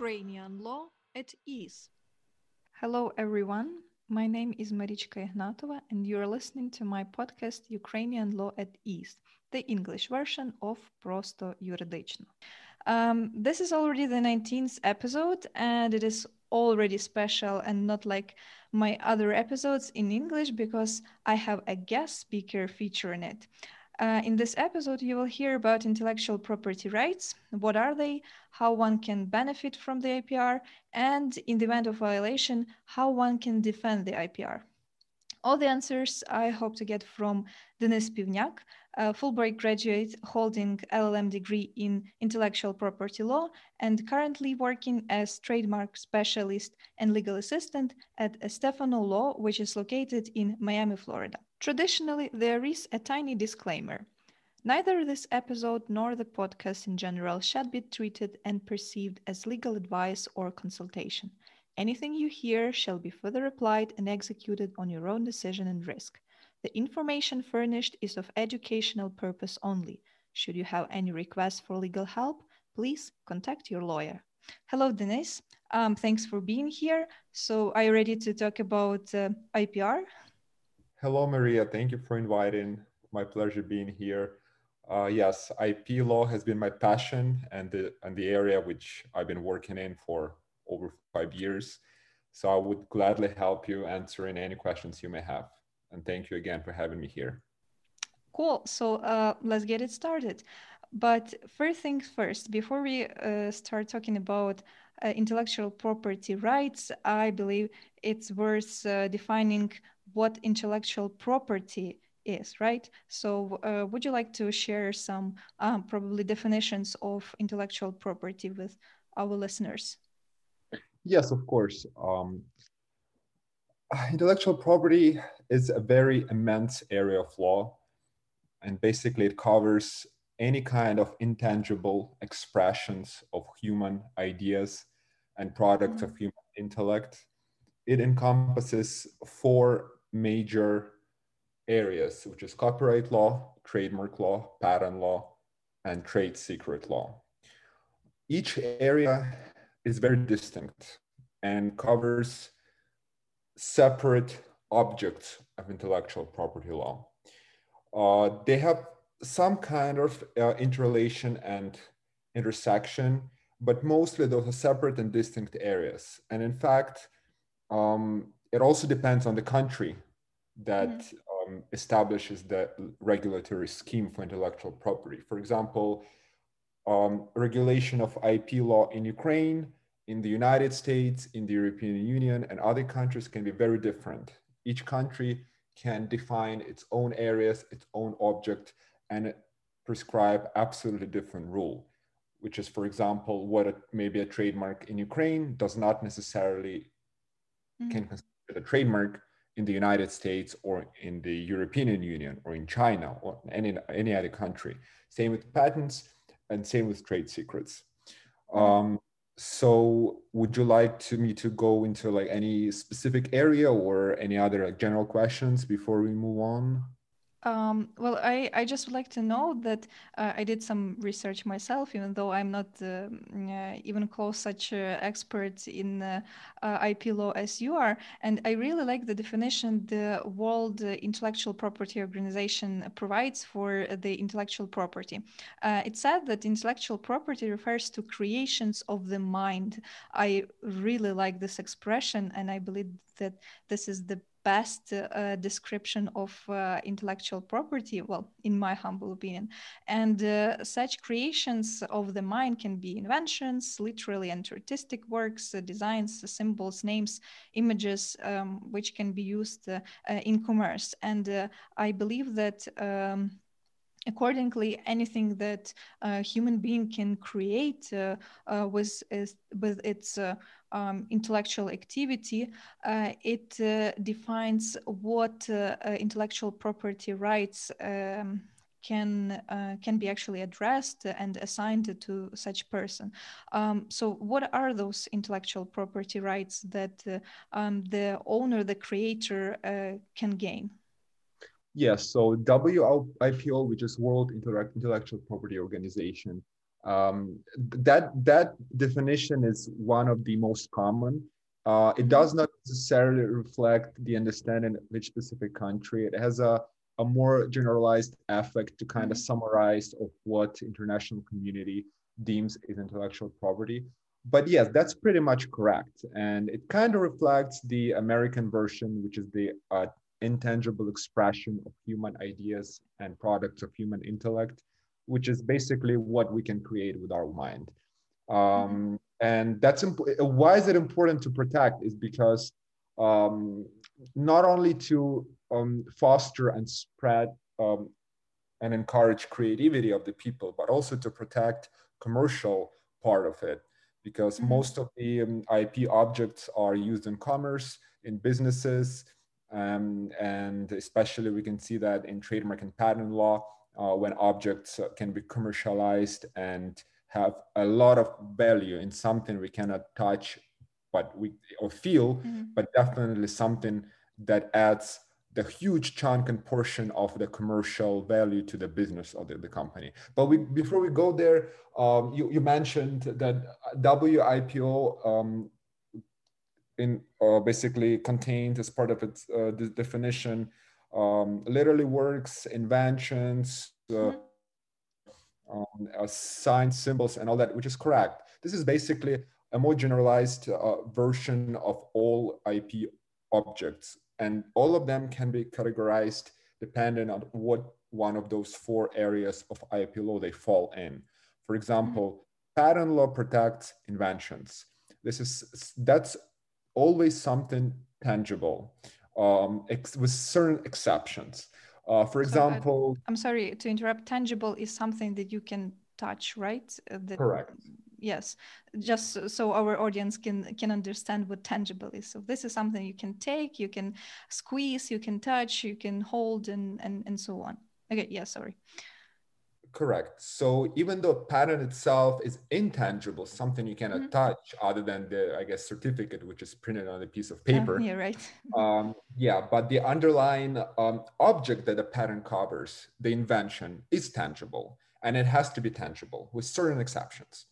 Ukrainian law at ease. Hello, everyone. My name is Marichka Ignatova, and you're listening to my podcast Ukrainian Law at Ease, the English version of Prosto Юридично. Um, this is already the 19th episode, and it is already special and not like my other episodes in English because I have a guest speaker featuring it. Uh, in this episode, you will hear about intellectual property rights. What are they? How one can benefit from the IPR? And in the event of violation, how one can defend the IPR? All the answers I hope to get from Denys Pivniak, a Fulbright graduate holding LLM degree in intellectual property law and currently working as trademark specialist and legal assistant at Estefano Law, which is located in Miami, Florida. Traditionally, there is a tiny disclaimer. Neither this episode nor the podcast in general should be treated and perceived as legal advice or consultation. Anything you hear shall be further applied and executed on your own decision and risk. The information furnished is of educational purpose only. Should you have any requests for legal help, please contact your lawyer. Hello, Denys. Um, thanks for being here. So, are you ready to talk about uh, IPR? Hello, Maria. Thank you for inviting. My pleasure being here. Uh, yes, IP law has been my passion and the and the area which I've been working in for over five years. So I would gladly help you answering any questions you may have. And thank you again for having me here. Cool. So uh, let's get it started. But first things first, before we uh, start talking about uh, intellectual property rights, I believe it's worth uh, defining what intellectual property is, right? So, uh, would you like to share some um, probably definitions of intellectual property with our listeners? Yes, of course. Um, intellectual property is a very immense area of law, and basically it covers any kind of intangible expressions of human ideas and products mm-hmm. of human intellect. It encompasses four major areas, which is copyright law, trademark law, patent law, and trade secret law. Each area is very distinct and covers separate objects of intellectual property law. Uh, they have some kind of uh, interrelation and intersection, but mostly those are separate and distinct areas. And in fact, um, it also depends on the country that mm-hmm. um, establishes the regulatory scheme for intellectual property. For example, um, regulation of IP law in Ukraine, in the United States, in the European Union, and other countries can be very different. Each country can define its own areas, its own object, and prescribe absolutely different rule, which is, for example, what a, maybe a trademark in Ukraine does not necessarily mm-hmm. can consider a trademark in the United States or in the European Union or in China or any, any other country. Same with patents and same with trade secrets. Um, so would you like to me to go into like any specific area or any other like general questions before we move on? Um, well, I, I just would like to know that uh, I did some research myself, even though I'm not uh, uh, even close such uh, expert in uh, uh, IP law as you are. And I really like the definition the World Intellectual Property Organization provides for the intellectual property. it said that intellectual property refers to creations of the mind. I really like this expression, and I believe that this is the best uh, description of uh, intellectual property, well, in my humble opinion. And uh, such creations of the mind can be inventions, literally and artistic works, uh, designs, symbols, names, images, um, which can be used uh, uh, in commerce. And I believe that. Um, accordingly anything that a human being can create uh, uh, with, with its uh, um, intellectual activity, uh, it uh, defines what uh, intellectual property rights um, can uh, can be actually addressed and assigned to such person. Um, so, what are those intellectual property rights that uh, um, the owner, the creator, uh, can gain? Yes. So, WIPO, which is World Intellectual Property Organization, Um, that that definition is one of the most common. Uh, it does not necessarily reflect the understanding of each specific country. It has a, a more generalized effect to kind of summarize of what international community deems is intellectual property. But yes, that's pretty much correct. And it kind of reflects the American version, which is the uh, intangible expression of human ideas and products of human intellect, which is basically what we can create with our mind. Um, mm-hmm. And that's imp- why is it important to protect is because um, not only to um, foster and spread um, and encourage creativity of the people, but also to protect commercial part of it because mm-hmm. most of the um, IP objects are used in commerce, in businesses, um, and especially we can see that in trademark and patent law uh, when objects can be commercialized and have a lot of value in something we cannot touch but we or feel mm-hmm. but definitely something that adds the huge chunk and portion of the commercial value to the business of the, the company. But we, before we go there, um, you, you mentioned that WIPO um, in uh, basically contained as part of its uh, definition um, literally works, inventions, uh, mm-hmm. um, uh, signs, symbols, and all that, which is correct. This is basically a more generalized uh, version of all IP objects and all of them can be categorized depending on what one of those four areas of IP law they fall in. For example, mm-hmm. patent law protects inventions. This is that's always something tangible, um, ex- with certain exceptions. Uh, for example, so, I'm sorry to interrupt. Tangible is something that you can touch, right? Uh, correct yes just so our audience can can understand what tangible is so this is something you can take you can squeeze you can touch you can hold and and, and so on okay yeah sorry correct. So even though patent itself is intangible something you cannot mm-hmm. touch other than the i guess certificate which is printed on a piece of paper. uh, yeah right. Um, yeah but the underlying um, object that the patent covers the invention is tangible and it has to be tangible with certain exceptions.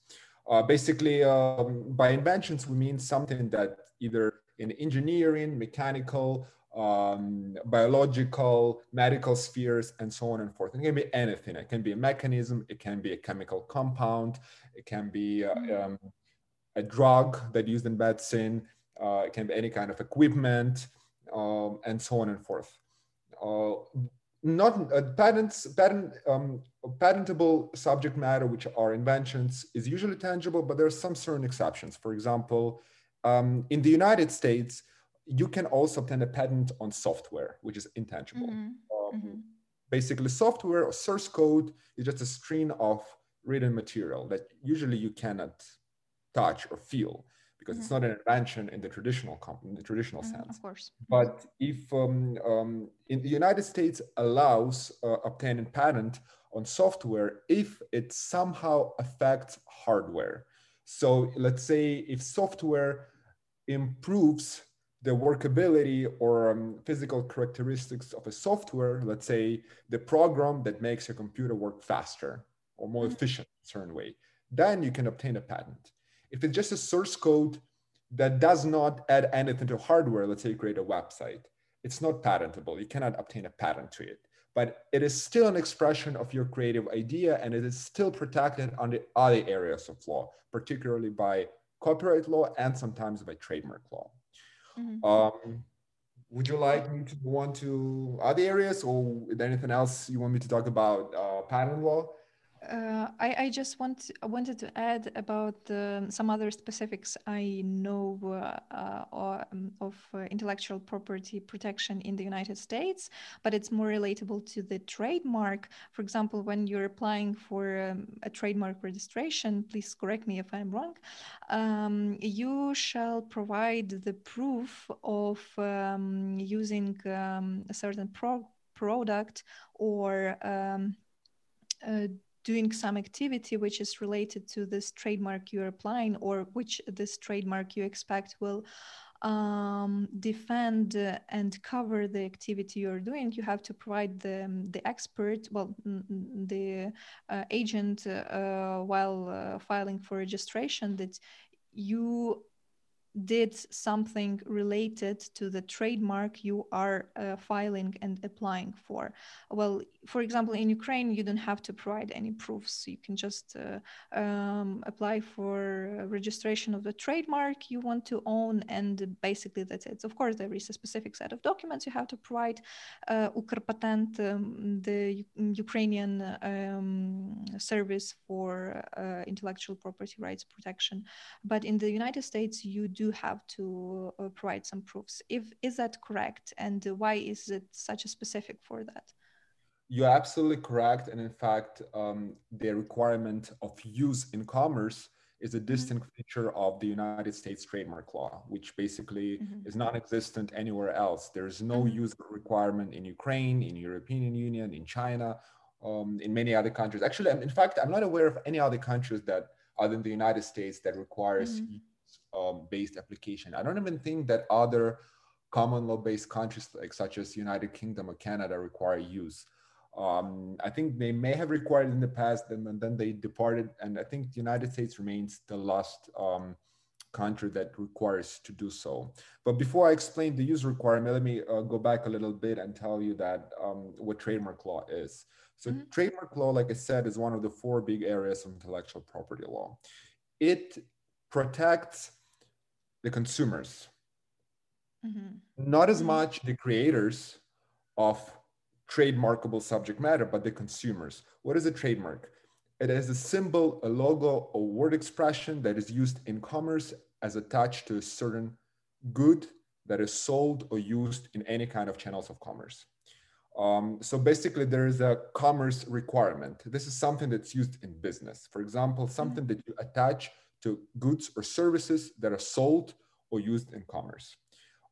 Uh, basically, um, by inventions, we mean something that either in engineering, mechanical, um, biological, medical spheres, and so on and forth. It can be anything. It can be a mechanism, it can be a chemical compound, it can be uh, mm-hmm. um, a drug that used in medicine, uh, it can be any kind of equipment, um, and so on and forth. Uh, not uh, patents patent um, patentable subject matter which are inventions is usually tangible but there are some certain exceptions for example um, in the united states you can also obtain a patent on software which is intangible mm-hmm. Um, mm-hmm. basically software or source code is just a string of written material that usually you cannot touch or feel because mm-hmm. it's not an invention in the traditional in the traditional mm-hmm, sense. Of course. But if um, um, in the United States allows uh, obtaining patent on software if it somehow affects hardware. So let's say if software improves the workability or um, physical characteristics of a software, let's say the program that makes your computer work faster or more mm-hmm. efficient in a certain way, then you can obtain a patent. If it's just a source code that does not add anything to hardware, let's say you create a website, it's not patentable. You cannot obtain a patent to it. But it is still an expression of your creative idea and it is still protected under other areas of law, particularly by copyright law and sometimes by trademark law. Mm-hmm. Um, would you like me to go on to other areas or is there anything else you want me to talk about uh, patent law? Uh, I, I just want wanted to add about um, some other specifics I know uh, um, of uh, intellectual property protection in the United States, but it's more relatable to the trademark. For example, when you're applying for um, a trademark registration, please correct me if I'm wrong. Um, you shall provide the proof of um, using a certain pro- product or doing some activity which is related to this trademark you're applying or which this trademark you expect will um, defend uh, and cover the activity you're doing, you have to provide the, um, the expert, well, the uh, agent uh, while uh, filing for registration that you did something related to the trademark you are uh, filing and applying for. Well, for example, in Ukraine, you don't have to provide any proofs. You can just uh, um, apply for registration of the trademark you want to own, and basically that's it. Of course, there is a specific set of documents you have to provide. Uh, Ukrpatent, um, the Ukrainian um, service for uh, intellectual property rights protection, but in the United States, you do have to uh, provide some proofs. If is that correct, and why is it such a specific for that? You're absolutely correct, and in fact, um, the requirement of use in commerce is a mm-hmm. distinct mm-hmm. feature of the United States trademark law, which basically mm-hmm. is non-existent anywhere else. There is no mm-hmm. use requirement in Ukraine, in European Union, in China, um, in many other countries. Actually, in fact, I'm not aware of any other countries that, other than the United States, that requires mm-hmm um, based application. I don't even think that other common law based countries like such as United Kingdom or Canada require use. Um, I think they may have required in the past and, and, then they departed. And I think the United States remains the last um, country that requires to do so. But before I explain the use requirement, let me uh, go back a little bit and tell you that um, what trademark law is. So mm-hmm. trademark law, like I said, is one of the four big areas of intellectual property law. It protects the consumers, mm-hmm. not as mm-hmm. much the creators of trademarkable subject matter, but the consumers. What is a trademark? It is a symbol, a logo, a word expression that is used in commerce as attached to a certain good that is sold or used in any kind of channels of commerce. Um, so basically, there is a commerce requirement. This is something that's used in business. For example, something mm-hmm. that you attach to goods or services that are sold or used in commerce.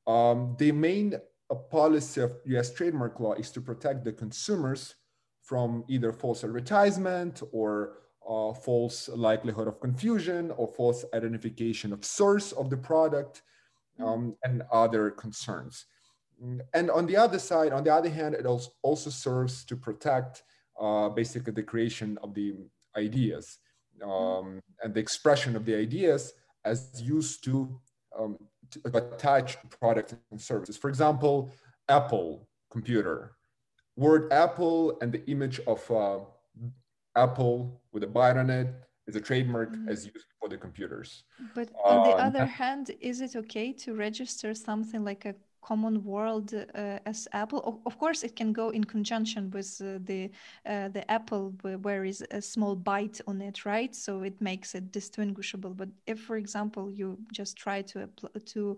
Um, the main uh, policy of US trademark law is to protect the consumers from either false advertisement or uh, false likelihood of confusion or false identification of source of the product um, and other concerns. And on the other side, on the other hand, it also serves to protect uh, basically the creation of the ideas. Mm-hmm. um, and the expression of the ideas as used to, um, to attach products and services. For example, Apple computer, word Apple and the image of uh, Apple with a bite on it is a trademark mm-hmm. as used for the computers. But on the um, other hand, is it okay to register something like a common world uh, as Apple. O- of course, it can go in conjunction with uh, the uh, the Apple, where is a small bite on it, right? So it makes it distinguishable. But if, for example, you just try to to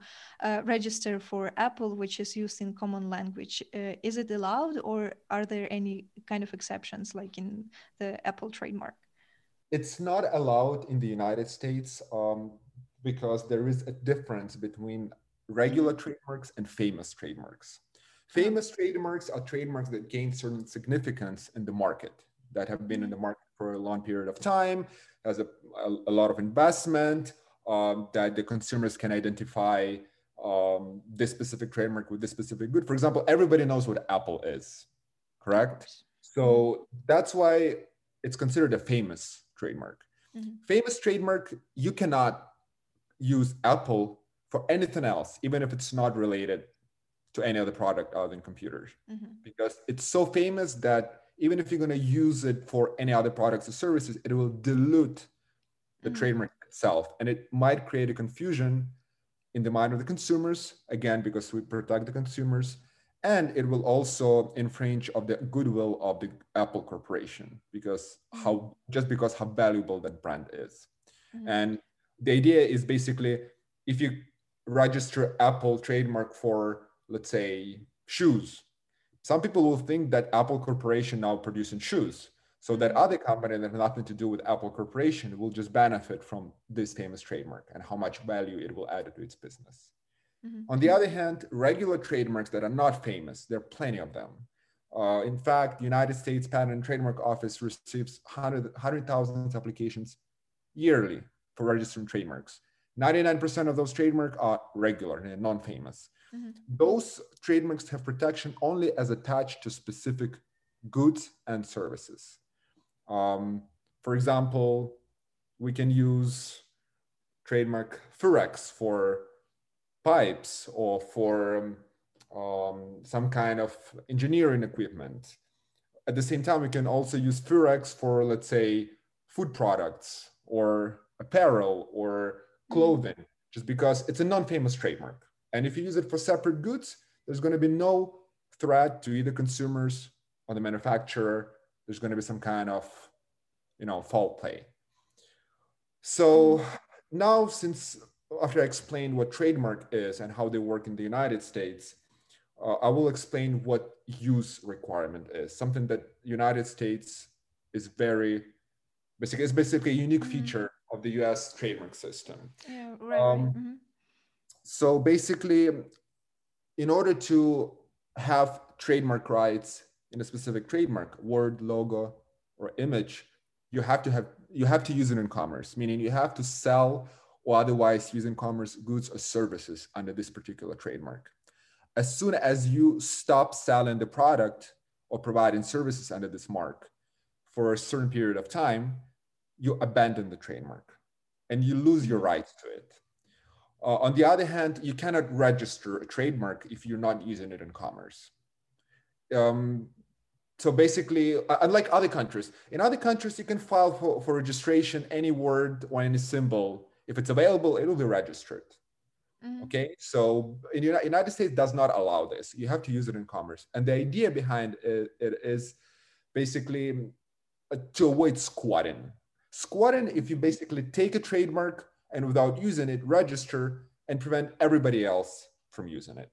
register for Apple, which is used in common language, is it allowed, or are there any kind of exceptions, like in the Apple trademark? It's not allowed in the United States. Um, because there is a difference between regular trademarks and famous trademarks. Famous trademarks are trademarks that gain certain significance in the market, that have been in the market for a long period of time, has a, a, a lot of investment, um, that the consumers can identify um, this specific trademark with this specific good. For example, everybody knows what Apple is, correct? So that's why it's considered a famous trademark. Mm-hmm. Famous trademark, you cannot use Apple for anything else, even if it's not related to any other product other than computers, mm-hmm. because it's so famous that even if you're going to use it for any other products or services, it will dilute the mm-hmm. trademark itself, and it might create a confusion in the mind of the consumers. Again, because we protect the consumers, and it will also infringe of the goodwill of the Apple Corporation because mm-hmm. how just because how valuable that brand is, mm-hmm. and the idea is basically if you register Apple trademark for, let's say, shoes. Some people will think that Apple Corporation now producing shoes. So that other company that has nothing to do with Apple Corporation will just benefit from this famous trademark and how much value it will add to its business. Mm-hmm. On the other hand, regular trademarks that are not famous, there are plenty of them. Uh, in fact, the United States Patent and Trademark Office receives 100,000 100, applications yearly for registering trademarks. 99% of those trademarks are regular and non-famous. Mm-hmm. Those trademarks have protection only as attached to specific goods and services. Um, for example, we can use trademark Furex for pipes or for um, um, some kind of engineering equipment. At the same time, we can also use Furex for, let's say, food products or apparel or. Clothing, just because it's a non-famous trademark. And if you use it for separate goods, there's going to be no threat to either consumers or the manufacturer. There's going to be some kind of, you know, foul play. So now, since after I explained what trademark is and how they work in the United States, uh, I will explain what use requirement is. Something that United States is very basically it's basically a unique mm-hmm. feature of the U.S. trademark system. Yeah, right. Um, mm-hmm. So basically, in order to have trademark rights in a specific trademark, word, logo, or image, you have to have you have to use it in commerce, meaning you have to sell or otherwise use in commerce goods or services under this particular trademark. As soon as you stop selling the product or providing services under this mark for a certain period of time, you abandon the trademark and you lose your rights to it. Uh, on the other hand, you cannot register a trademark if you're not using it in commerce. Um, so basically, uh, unlike other countries, in other countries, you can file for, for registration any word or any symbol. If it's available, it will be registered. Mm-hmm. Okay, so in the United States does not allow this. You have to use it in commerce. And the idea behind it, it is basically uh, to avoid squatting. Squatting, if you basically take a trademark and without using it, register and prevent everybody else from using it.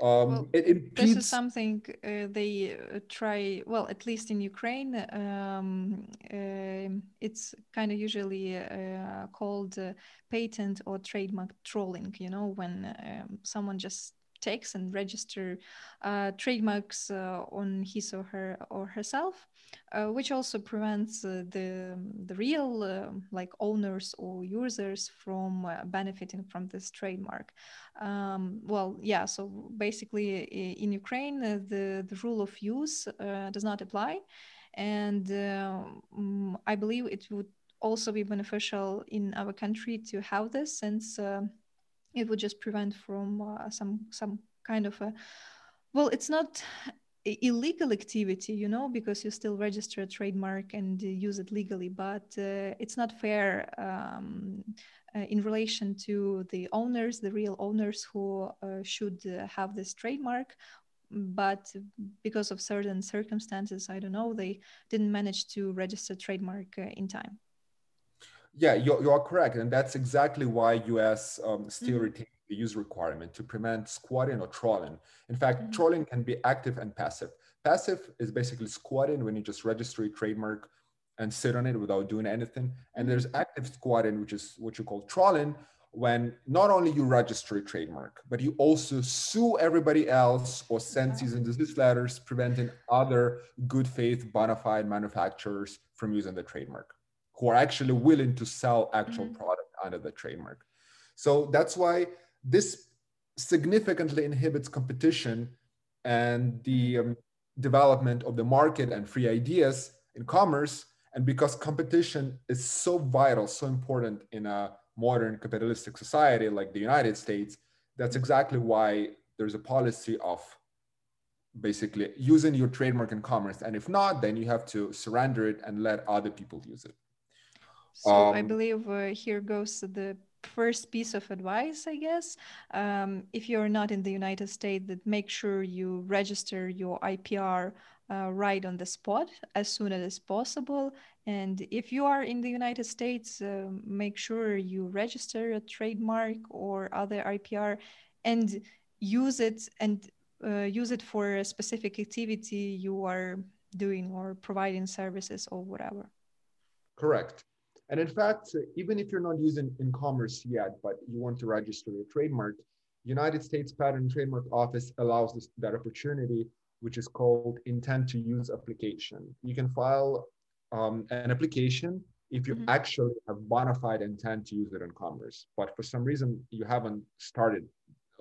Um, well, it impedes... This is something uh, they uh, try, well, at least in Ukraine, um, uh, it's kind of usually uh, called uh, patent or trademark trolling, you know, when um, someone just takes and register uh, trademarks on his or her or herself uh, which also prevents uh, the the real uh, like owners or users from uh, benefiting from this trademark. Um, well, yeah. So basically, in Ukraine, uh, the the rule of use uh, does not apply, and mm, I believe it would also be beneficial in our country to have this, since it would just prevent from some some kind of a well, it's not illegal activity you know because you still register a trademark and use it legally but uh, it's not fair um, uh, in relation to the owners the real owners who uh, should uh, have this trademark. But because of certain circumstances i don't know they didn't manage to register trademark uh, in time yeah you're, you're correct and that's exactly why us um, still mm-hmm. retains the use requirement to prevent squatting or trolling. In fact, mm-hmm. trolling can be active and passive. Passive is basically squatting when you just register a trademark and sit on it without doing anything. And mm-hmm. there's active squatting, which is what you call trolling, when not only you register a trademark, but you also sue everybody else or send cease and desist letters preventing other good faith bona fide manufacturers from using the trademark who are actually willing to sell actual mm-hmm. product under the trademark. So that's why this significantly inhibits competition and the um, development of the market and free ideas in commerce. And because competition is so vital, so important in a modern capitalistic society like the United States, that's exactly why there's a policy of basically using your trademark in commerce. And if not, then you have to surrender it and let other people use it. So um, I believe uh, here goes the first piece of advice, I guess, um, if you're not in the United States, that make sure you register your IPR uh, right on the spot as soon as possible. And if you are in the United States, uh, make sure you register a trademark or other IPR and use it and uh, use it for a specific activity you are doing or providing services or whatever. Correct. And in fact, even if you're not using in commerce yet, but you want to register your trademark, United States Patent and Trademark Office allows this, that opportunity, which is called intent to use application. You can file um, an application if you Mhm. actually have bona fide intent to use it in commerce. But for some reason, you haven't started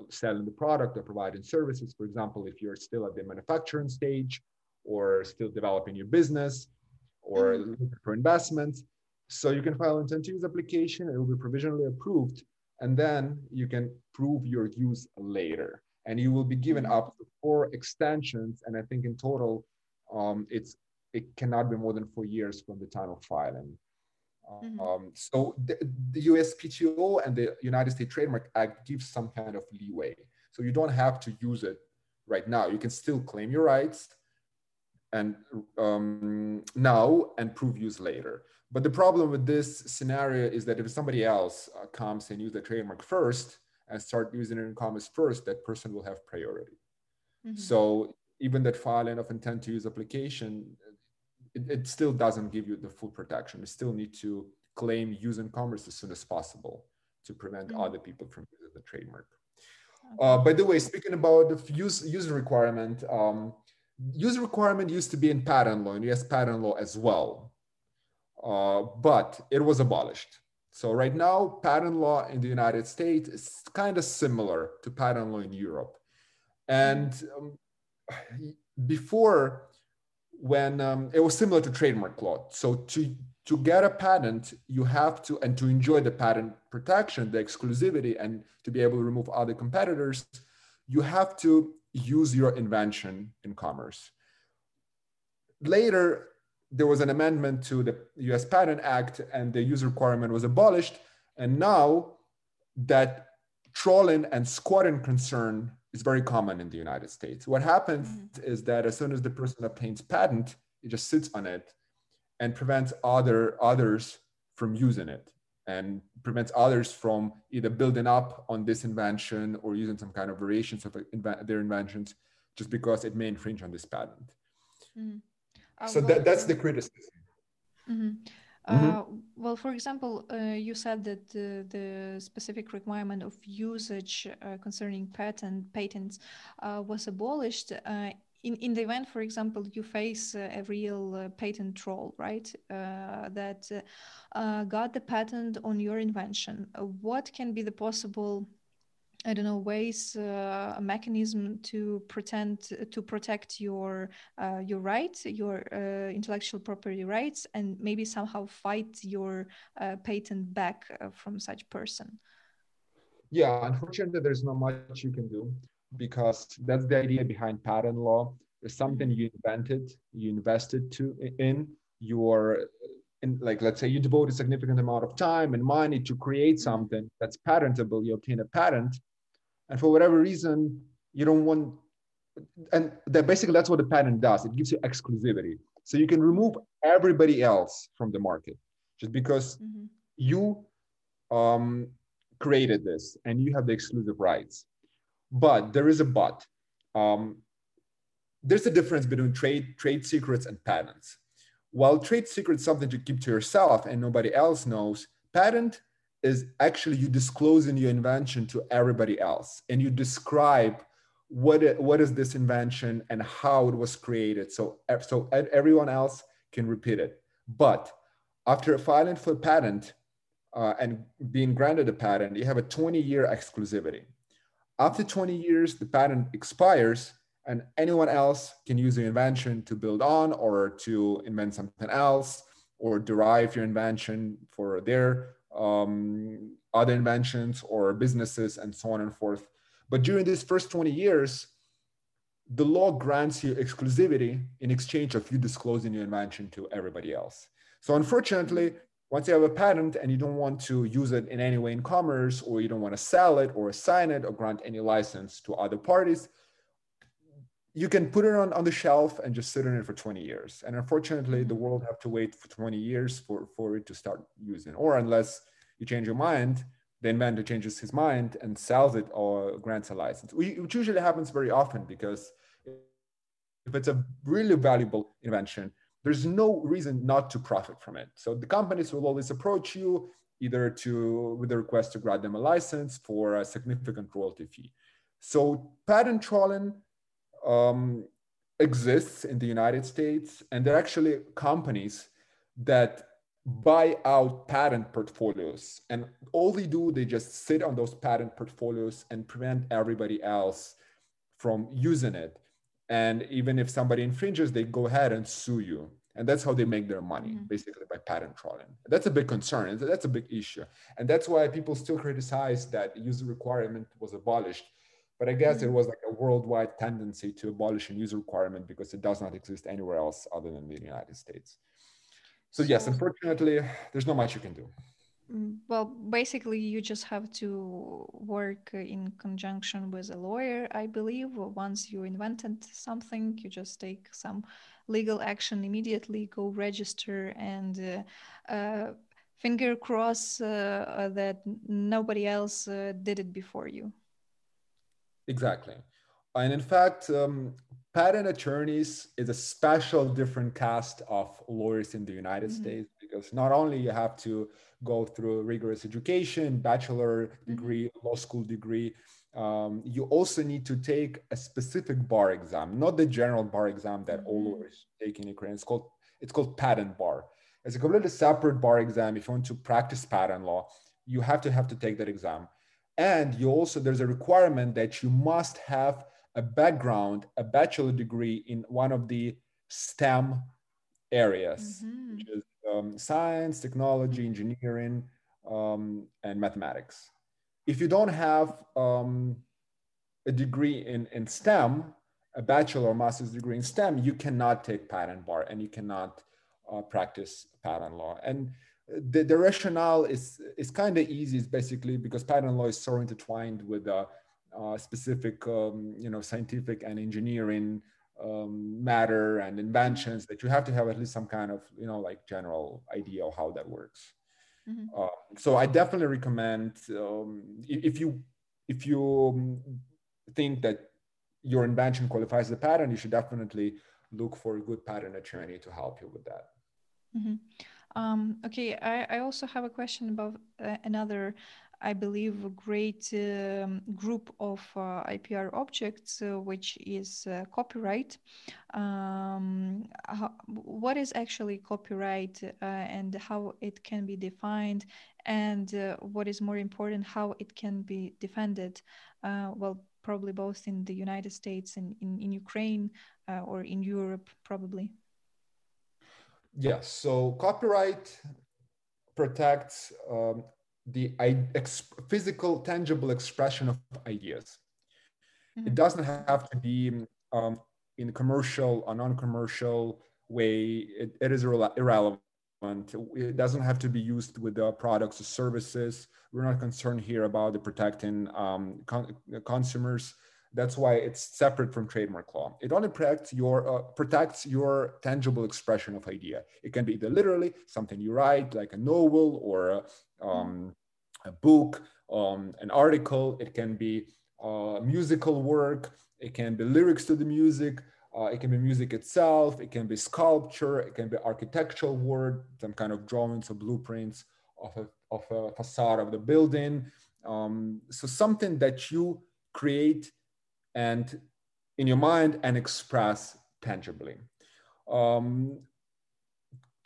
selling the product or providing services. For example, if you're still at the manufacturing stage or still developing your business or looking for investments. So you can file intent to use application, it will be provisionally approved, and then you can prove your use later. And you will be given Mhm. up to four extensions. And I think in total, um, it's it cannot be more than four years from the time of filing. Mhm. Um, so the, the USPTO and the United States Trademark Act gives some kind of leeway. So you don't have to use it right now. You can still claim your rights and um, now and prove use later. But the problem with this scenario is that if somebody else uh, comes and use the trademark first and start using it in commerce first, that person will have priority. Mhm. So even that filing of intent to use application, it, it still doesn't give you the full protection. You still need to claim use in commerce as soon as possible to prevent Mhm. other people from using the trademark. Okay. Uh, by the way, speaking about the use user requirement, um, user requirement used to be in patent law and US patent law as well, uh, but it was abolished. So right now, patent law in the United States is kind of similar to patent law in Europe. And um, before, when um, it was similar to trademark law. So to to get a patent, you have to, and to enjoy the patent protection, the exclusivity, and to be able to remove other competitors, you have to use your invention in commerce. Later, there was an amendment to the US Patent Act, and the use requirement was abolished. And now that trolling and squatting concern is very common in the United States. What happens is that as soon as the person obtains patent, it just sits on it and prevents other others from using it and prevents others from either building up on this invention or using some kind of variations of their inventions just because it may infringe on this patent. Mhm. Uh, so well, that, that's the criticism. Mhm. Mhm. Uh, well, for example, uh, you said that uh, the specific requirement of usage uh, concerning patent patents uh, was abolished. Uh, in, in the event, for example, you face uh, a real uh, patent troll, right? Uh, that got the patent on your invention. What can be the possible I don't know ways, uh, a mechanism to pretend to protect your uh, your rights, your uh, intellectual property rights, and maybe somehow fight your uh, patent back uh, from such person. Yeah, unfortunately, there's not much you can do because that's the idea behind patent law. It's something you invented, you invested to in, you're in, like let's say you devote a significant amount of time and money to create something that's patentable, you obtain a patent, and for whatever reason, you don't want and that basically that's what the patent does. It gives you exclusivity. So you can remove everybody else from the market just because Mhm. you um, created this and you have the exclusive rights. But there is a but. Um, there's a difference between trade trade secrets and patents. While trade secrets something to keep to yourself and nobody else knows, patent is actually you disclosing your invention to everybody else and you describe what what is this invention and how it was created so so everyone else can repeat it. But after filing for a patent uh, and being granted a patent you have a 20 year exclusivity. After 20 years the patent expires and anyone else can use your invention to build on or to invent something else or derive your invention for their um, other inventions or businesses and so on and forth but during these first 20 years, the law grants you exclusivity in exchange of you disclosing your invention to everybody else. So unfortunately, once you have a patent and you don't want to use it in any way in commerce, or you don't want to sell it or assign it or grant any license to other parties, you can put it on, on the shelf and just sit on it for 20 years. And unfortunately, the mm-hmm. world have to wait for 20 years for, for it to start using, or unless you change your mind, the inventor changes his mind and sells it or grants a license, which usually happens very often because if it's a really valuable invention, there's no reason not to profit from it. So the companies will always approach you either to with a request to grant them a license for a significant royalty fee. So patent trolling um, exists in the United States, and there are actually companies that buy out patent portfolios and all they do they just sit on those patent portfolios and prevent everybody else from using it. And even if somebody infringes they go ahead and sue you. And that's how they make their money mm-hmm. basically by patent trolling. That's a big concern. That's a big issue. And that's why people still criticize that user requirement was abolished but i guess it was like a worldwide tendency to abolish a user requirement because it does not exist anywhere else other than the united states. So, yes unfortunately there's not much you can do. Mm, well basically you just have to work in conjunction with a lawyer i believe. Once you invented something you just take some legal action immediately go register and uh, uh, finger cross uh, that nobody else did it before you exactly and in fact um, patent attorneys is a special different cast of lawyers in the united mm-hmm. states because not only you have to go through rigorous education bachelor mm-hmm. degree mm-hmm. law school degree um, you also need to take a specific bar exam, not the general bar exam that mm-hmm. all lawyers take in Ukraine. It's called it's called patent bar. It's a completely separate bar exam. If you want to practice patent law, you have to have to take that exam. And you also there's a requirement that you must have a background, a bachelor degree in one of the STEM areas, mm-hmm. which is um, science, technology, engineering, um, and mathematics if you don't have um, a degree in, in STEM, a bachelor or master's degree in STEM, you cannot take patent bar and you cannot uh, practice patent law. And the, the rationale is, is kind of easy. It's basically because patent law is so intertwined with uh, uh, specific, um, you know, scientific and engineering um, matter and inventions that you have to have at least some kind of, you know, like general idea of how that works. Mm-hmm. Uh, so I definitely recommend um, if you if you um, think that your invention qualifies as a patent, you should definitely look for a good patent attorney to help you with that. Mm-hmm. Um, okay, I, I also have a question about uh, another I believe, great um, group of uh, IPR objects, uh, which is uh, copyright. Um, how, what is actually copyright uh, and how it can be defined, and uh, what is more important, how it can be defended? Well, probably both in the United States and in, in Ukraine or in Europe, probably. Yes, so copyright protects um, the physical, tangible expression of ideas. Mm-hmm. It doesn't have to be um, in commercial or non-commercial way. it, it is irrelevant. It doesn't have to be used with the products or services. We're not concerned here about the protecting um, con- consumers. That's why it's separate from trademark law. It only protects your uh, protects your tangible expression of idea. It can be either literally something you write, like a novel or a, um, a book, um, an article. It can be uh, musical work. It can be lyrics to the music. Uh, it can be music itself. It can be sculpture. It can be architectural work, some kind of drawings or blueprints of a, of a facade of the building. Um, so something that you create and in your mind and express tangibly. Um,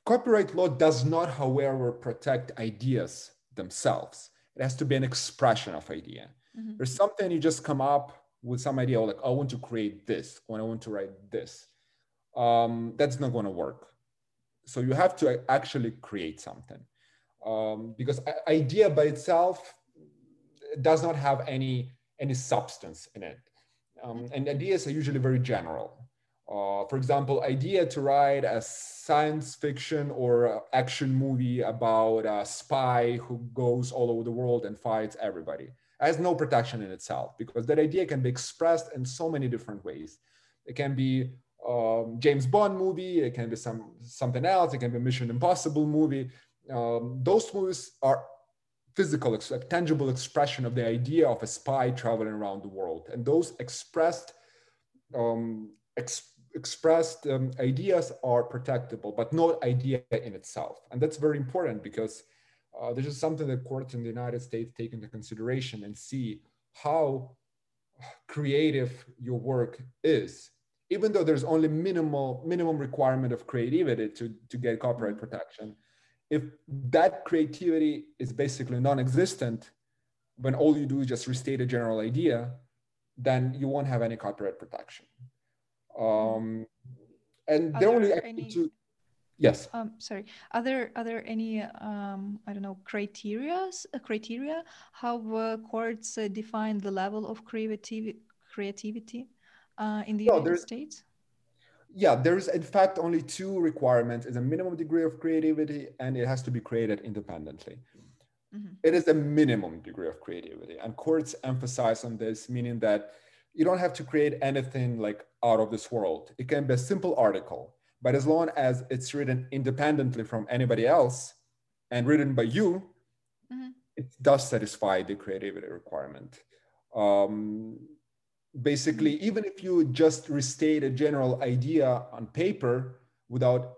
copyright law does not, however, protect ideas themselves. It has to be an expression of idea. Mm-hmm. There's something you just come up with some idea like I want to create this or I want to write this. Um, that's not going to work. So you have to actually create something um, because idea by itself does not have any any substance in it. Um, and ideas are usually very general. Uh, for example, idea to write a science fiction or action movie about a spy who goes all over the world and fights everybody has no protection in itself because that idea can be expressed in so many different ways. It can be um, James Bond movie, it can be some something else, it can be Mission Impossible movie. Um, those movies are physical, tangible expression of the idea of a spy traveling around the world. And those expressed, um, ex- expressed um, ideas are protectable, but not idea in itself. And that's very important because uh, this is something that courts in the United States take into consideration and see how creative your work is. Even though there's only minimal minimum requirement of creativity to, to get copyright protection, if that creativity is basically non-existent, when all you do is just restate a general idea, then you won't have any copyright protection. Um, and Are they're only any- two. Yes. Um, sorry. Are there are there any um, I don't know criterias uh, criteria how uh, courts uh, define the level of creativity creativity uh, in the No, United States? Yeah, there's in fact only two requirements: is a minimum degree of creativity, and it has to be created independently. Mhm. It is a minimum degree of creativity, and courts emphasize on this, meaning that you don't have to create anything like out of this world. It can be a simple article, but as long as it's written independently from anybody else and written by you, Mhm. it does satisfy the creativity requirement. Um, basically, even if you just restate a general idea on paper without,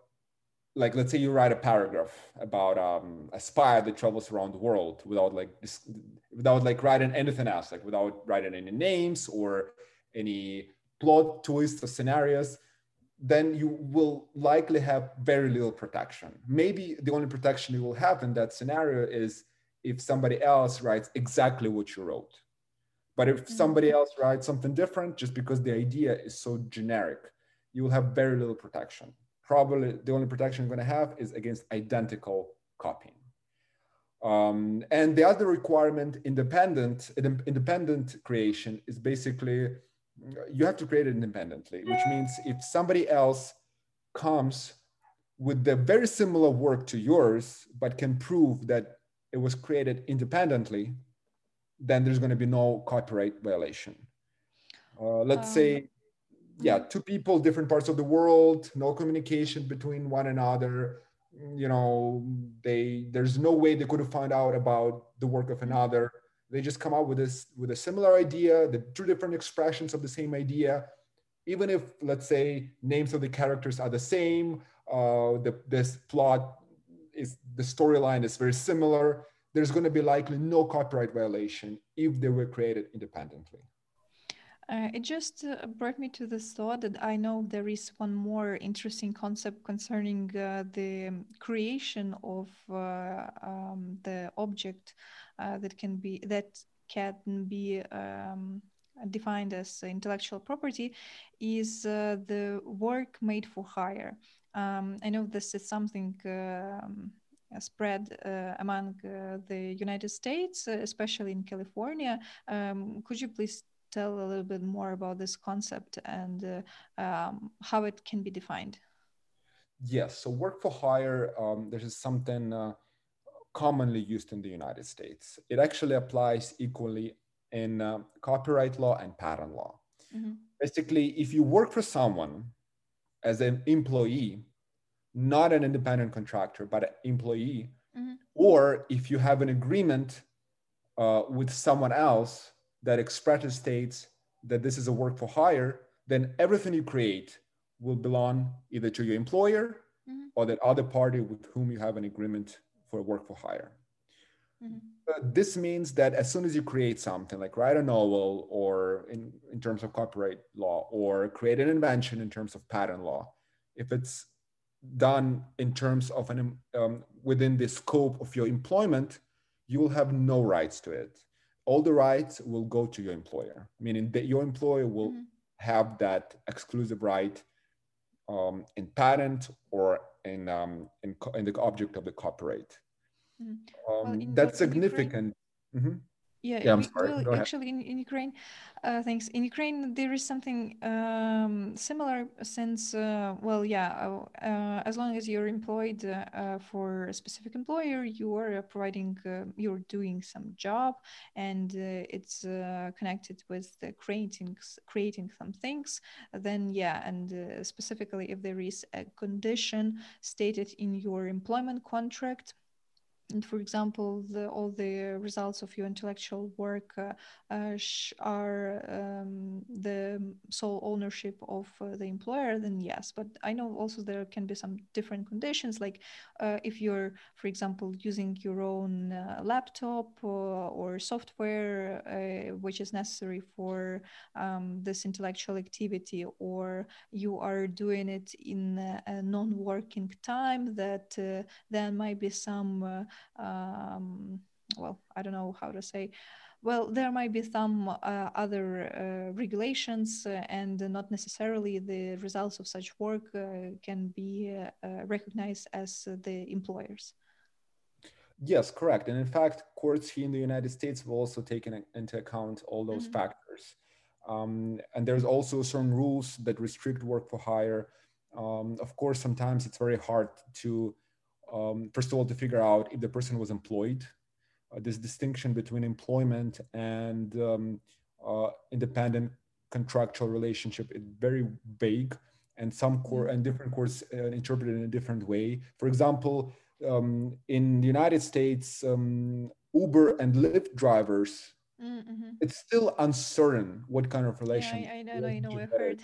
like, let's say you write a paragraph about um, a spy that travels around the world without like without like writing anything else, like without writing any names or any plot twists or scenarios, then you will likely have very little protection. Maybe the only protection you will have in that scenario is if somebody else writes exactly what you wrote. But if somebody else writes something different, just because the idea is so generic, you will have very little protection. Probably the only protection you're going to have is against identical copying. Um, and the other requirement, independent, independent creation, is basically you have to create it independently, which means if somebody else comes with the very similar work to yours, but can prove that it was created independently, then there's going to be no copyright violation. Uh, let's Um, say, yeah, two people, different parts of the world, no communication between one another. You know, they there's no way they could have found out about the work of another. They just come out with this with a similar idea, the two different expressions of the same idea. Even if, let's say, names of the characters are the same, uh, the this plot is the storyline is very similar. There's going to be likely no copyright violation if they were created independently. Uh, it just uh, brought me to this thought that I know there is one more interesting concept concerning uh, the um, creation of uh, um, the object uh, that can be that can be um, defined as intellectual property is uh, the work made for hire. Um, I know this is something. Um spread uh, among uh, the United States, uh, especially in California. Um, could you please tell a little bit more about this concept and uh, um, how it can be defined? Yes. So work for hire, um, this is something uh, commonly used in the United States. It actually applies equally in uh, copyright law and patent law. Mhm. Basically, if you work for someone as an employee, not an independent contractor, but an employee, Mhm. or if you have an agreement uh, with someone else that expressly states that this is a work for hire, then everything you create will belong either to your employer Mhm. or that other party with whom you have an agreement for work for hire. Mhm. Uh, this means that as soon as you create something like write a novel or in, in terms of copyright law or create an invention in terms of patent law, if it's done in terms of an um, within the scope of your employment, you will have no rights to it. All the rights will go to your employer, meaning that your employer will Mhm. have that exclusive right um, in patent or in, um, in, co- in the object of the copyright. Mhm. Um, in- that's significant. Yeah, Yeah, I'm sorry. well, actually, in, in Ukraine, uh, thanks. In Ukraine, there is something um, similar since, uh, well, yeah, uh, uh, as long as you're employed uh, uh, for a specific employer, you are providing, uh, you're doing some job, and uh, it's uh, connected with the creating creating some things. Then, yeah, and uh, specifically if there is a condition stated in your employment contract and for example, the, all the results of your intellectual work uh, uh, are um, the sole ownership of uh, the employer, then yes. But I know also there can be some different conditions, like uh, if you're, for example, using your own uh, laptop or, or software uh, which is necessary for um, this intellectual activity, or you are doing it in a, a non-working time, that then might be some um, well, I don't know how to say. Well, there might be some uh, other uh, regulations, uh, and not necessarily the results of such work uh, can be uh, recognized as the employers. Yes, correct. And in fact, courts here in the United States have also taken into account all those mm-hmm. factors. Um, and there's also certain rules that restrict work for hire. Um, of course, sometimes it's very hard to um, first of all, to figure out if the person was employed. Uh, this distinction between employment and um, uh, independent contractual relationship is very vague, and some core mm-hmm. and different courts uh, interpret it in a different way. For example, um, in the United States, um, Uber and Lyft drivers, mm-hmm. it's still uncertain what kind of relation. Yeah, I, I know, I know, I've heard.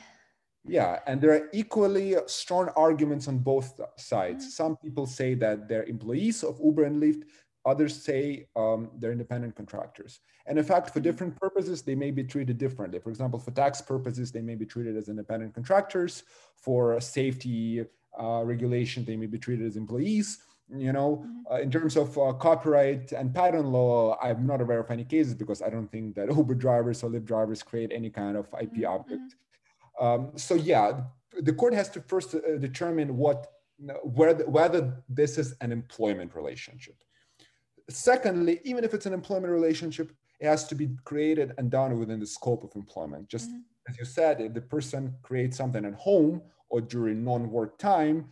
Yeah, and there are equally strong arguments on both sides. Mm-hmm. Some people say that they're employees of Uber and Lyft. Others say um, they're independent contractors. And in fact, for mm-hmm. different purposes, they may be treated differently. For example, for tax purposes, they may be treated as independent contractors. For safety uh, regulation, they may be treated as employees. You know, mm-hmm. uh, in terms of uh, copyright and patent law, I'm not aware of any cases because I don't think that Uber drivers or Lyft drivers create any kind of IP mm-hmm. object um, so yeah, the court has to first uh, determine what whether, whether this is an employment relationship. Secondly, even if it's an employment relationship, it has to be created and done within the scope of employment. Just mm-hmm. as you said, if the person creates something at home or during non-work time,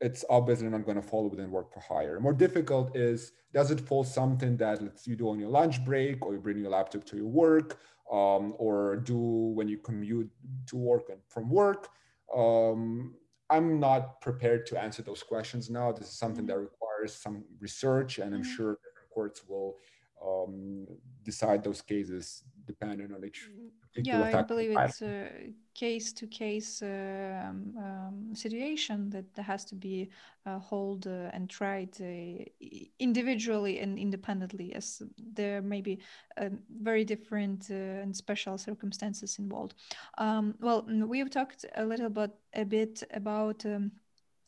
it's obviously not going to fall within work for hire. More difficult is does it fall something that let's you do on your lunch break or you bring your laptop to your work um, or do when you commute to work and from work. Um, I'm not prepared to answer those questions now. This is something that mm-hmm. requires some research, and I'm mm-hmm. sure courts will um, decide those cases depending on each mm, yeah i believe it's a case to case um, situation that has to be uh, hold uh, and tried uh, individually and independently as there may be um, very different uh, and special circumstances involved. Um, well we've talked a little bit a bit about um,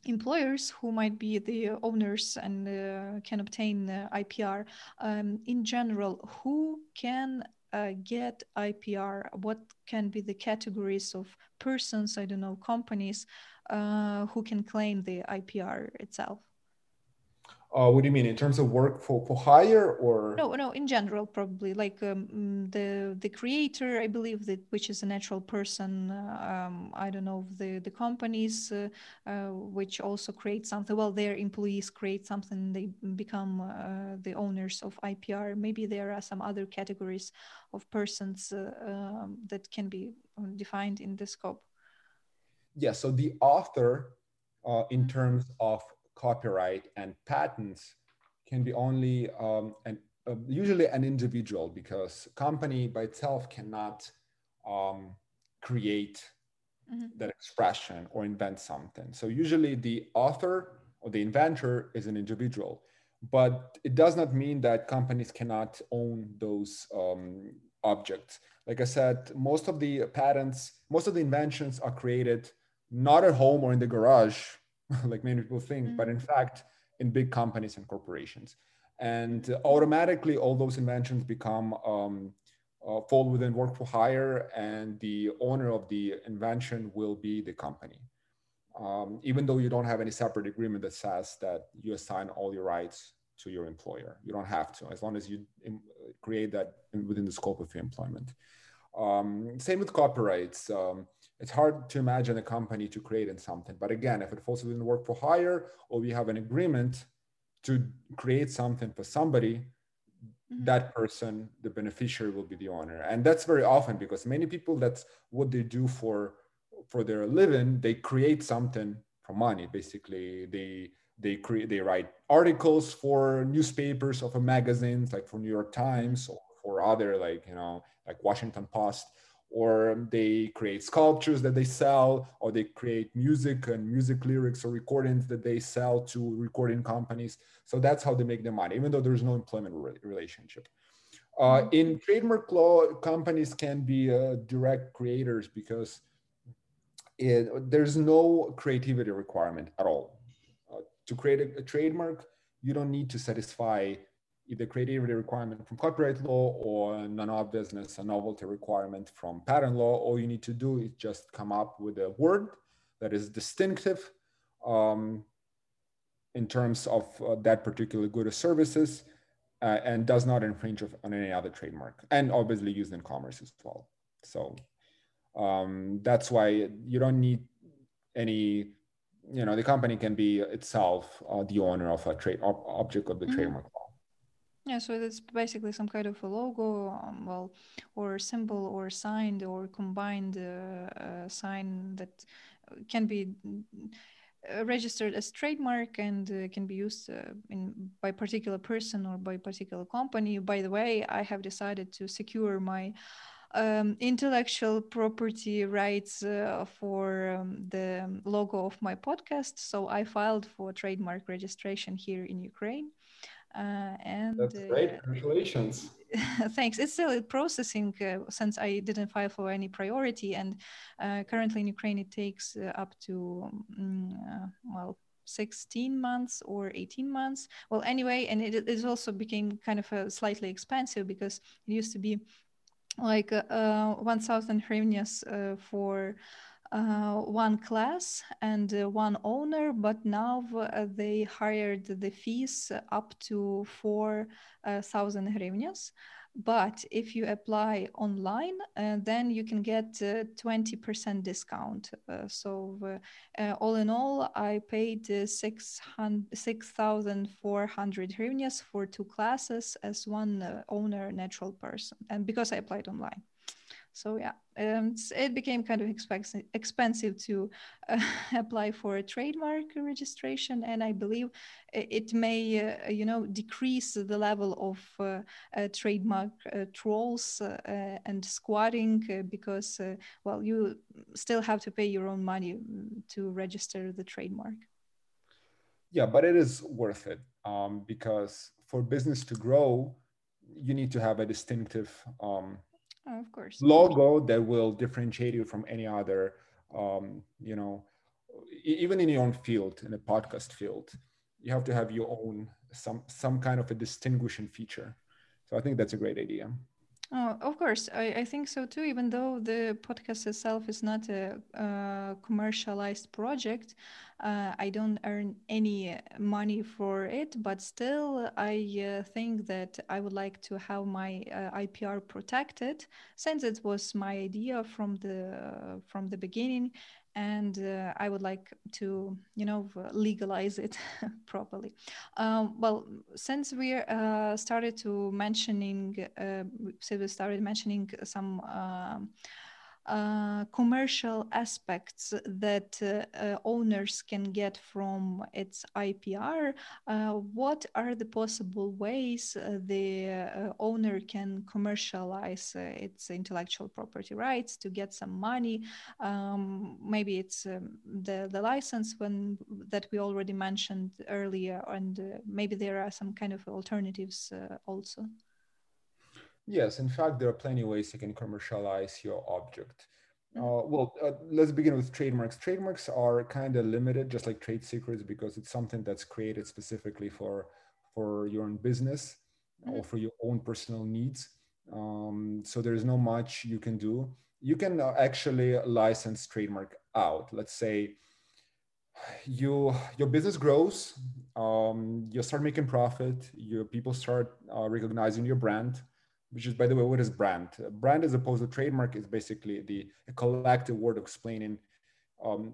employers who might be the owners and uh, can obtain uh, IPR. Um, in general, who can uh, get IPR? What can be the categories of persons, I don't know, companies uh, who can claim the IPR itself? Uh, what do you mean in terms of work for, for hire or? No no in general probably like um, mm, the the creator i believe that which is a natural person um, i don't know the the companies uh, uh, which also create something well their employees create something they become uh, the owners of ipr maybe there are some other categories of persons uh, um, that can be defined in the scope. Yeah so the author uh, in mm-hmm. terms of copyright and patents can be only um, an, uh, usually an individual because company by itself cannot um, create mm-hmm. that expression or invent something. So usually the author or the inventor is an individual, but it does not mean that companies cannot own those um, objects. Like I said, most of the patents, most of the inventions are created not at home or in the garage like many people think, mm-hmm. but in fact, in big companies and corporations. And automatically, all those inventions become um, uh, fall within work for hire, and the owner of the invention will be the company. Um, even though you don't have any separate agreement that says that you assign all your rights to your employer, you don't have to, as long as you create that within the scope of your employment. Um, same with copyrights. Um, it's hard to imagine a company to create in something. But again, if it falls within work for hire or we have an agreement to create something for somebody, mm-hmm. that person, the beneficiary, will be the owner. And that's very often because many people, that's what they do for for their living. They create something for money. Basically, they they create they write articles for newspapers of a magazines like for new york times or for other like you know like washington post or they create sculptures that they sell or they create music and music lyrics or recordings that they sell to recording companies. So that's how they make their money even though there's no employment re- relationship. Uh, mm-hmm. in trademark law companies can be uh, direct creators because it, there's no creativity requirement at all. Uh, to create a, a trademark you don't need to satisfy either creativity requirement from copyright law or non-obviousness, a novelty requirement from patent law. All you need to do is just come up with a word that is distinctive um, in terms of uh, that particular good or services uh, and does not infringe on any other trademark and obviously used in commerce as well. So um, that's why you don't need any, you know, the company can be itself uh, the owner of a trade ob- object of the mm-hmm. trademark law. Yeah, so it's basically some kind of a logo, um, well, or symbol or signed or combined uh, uh, sign that can be uh, registered as trademark and uh, can be used uh, in by particular person or by particular company. By the way, I have decided to secure my um, intellectual property rights uh, for um, the logo of my podcast. So I filed for trademark registration here in Ukraine. Uh, and that's great. Uh, Congratulations. thanks. It's still processing uh, since I didn't file for any priority, and currently in Ukraine it takes up to um, well 16 months or 18 months. Well, anyway, and it, it also became kind of a slightly expensive because it used to be like uh, 1,000 hryvnias uh, for uh, one class and uh, one owner, but now uh, they hired the fees up to 4,000 hryvnias. But if you apply online, uh, then you can get 20% discount. Uh, so, uh, all in all, I paid 6,400 hryvnias for two classes as one owner natural person, and because I applied online so yeah um, it became kind of expensive, expensive to uh, apply for a trademark registration and i believe it may uh, you know decrease the level of uh, uh trademark uh, trolls uh, and squatting because well you still have to pay your own money mm, to register the trademark. Yeah but it is worth it um, because for business to grow you need to have a distinctive um, Oh, of course. Logo that will differentiate you from any other, um, you know, even in your own field, in a podcast field, you have to have your own some some kind of a distinguishing feature. So I think that's a great idea. Oh, of course, I, I think so too. Even though the podcast itself is not a, a commercialized project, uh, I don't earn any money for it, but still, I uh, think that I would like to have my uh, IPR protected, since it was my idea from the from the beginning, and uh, I would like to, you know, legalize it properly. Um, well, since we uh, started to mentioning, uh, since we started mentioning some um, uh, commercial aspects that uh, uh, owners can get from its IPR, uh, what are the possible ways the owner can commercialize its intellectual property rights to get some money? Um, maybe it's um, the, the license when that we already mentioned earlier, and maybe there are some kind of alternatives also. Yes, in fact, there are plenty of ways you can commercialize your object. Mm-hmm. Uh, well, uh, let's begin with trademarks. Trademarks are kind of limited, just like trade secrets, because it's something that's created specifically for for your own business mm-hmm. or for your own personal needs. Um, so there's no much you can do. You can uh, actually license trademark out. Let's say you your business grows, um, you start making profit, your people start uh, recognizing your brand which is by the way what is brand? Brand as opposed to trademark is basically the collective word explaining um,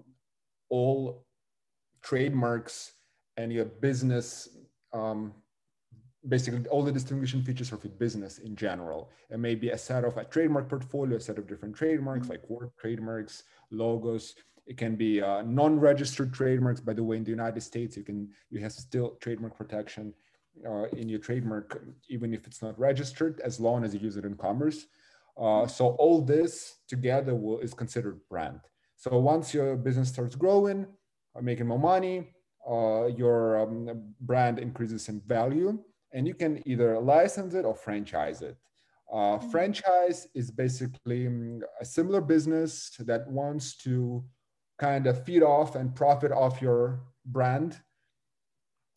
all trademarks and your business um, basically all the distinguishing features of your business in general. It may be a set of a trademark portfolio a set of different trademarks like word trademarks logos. It can be uh, non-registered trademarks. By the way, in the United States, you can you have still trademark protection uh, in your trademark, even if it's not registered, as long as you use it in commerce. Uh, so all this together will, is considered brand. So once your business starts growing, uh, making more money, uh, your um, brand increases in value, and you can either license it or franchise it. Uh, mm-hmm. Franchise is basically um, a similar business that wants to kind of feed off and profit off your brand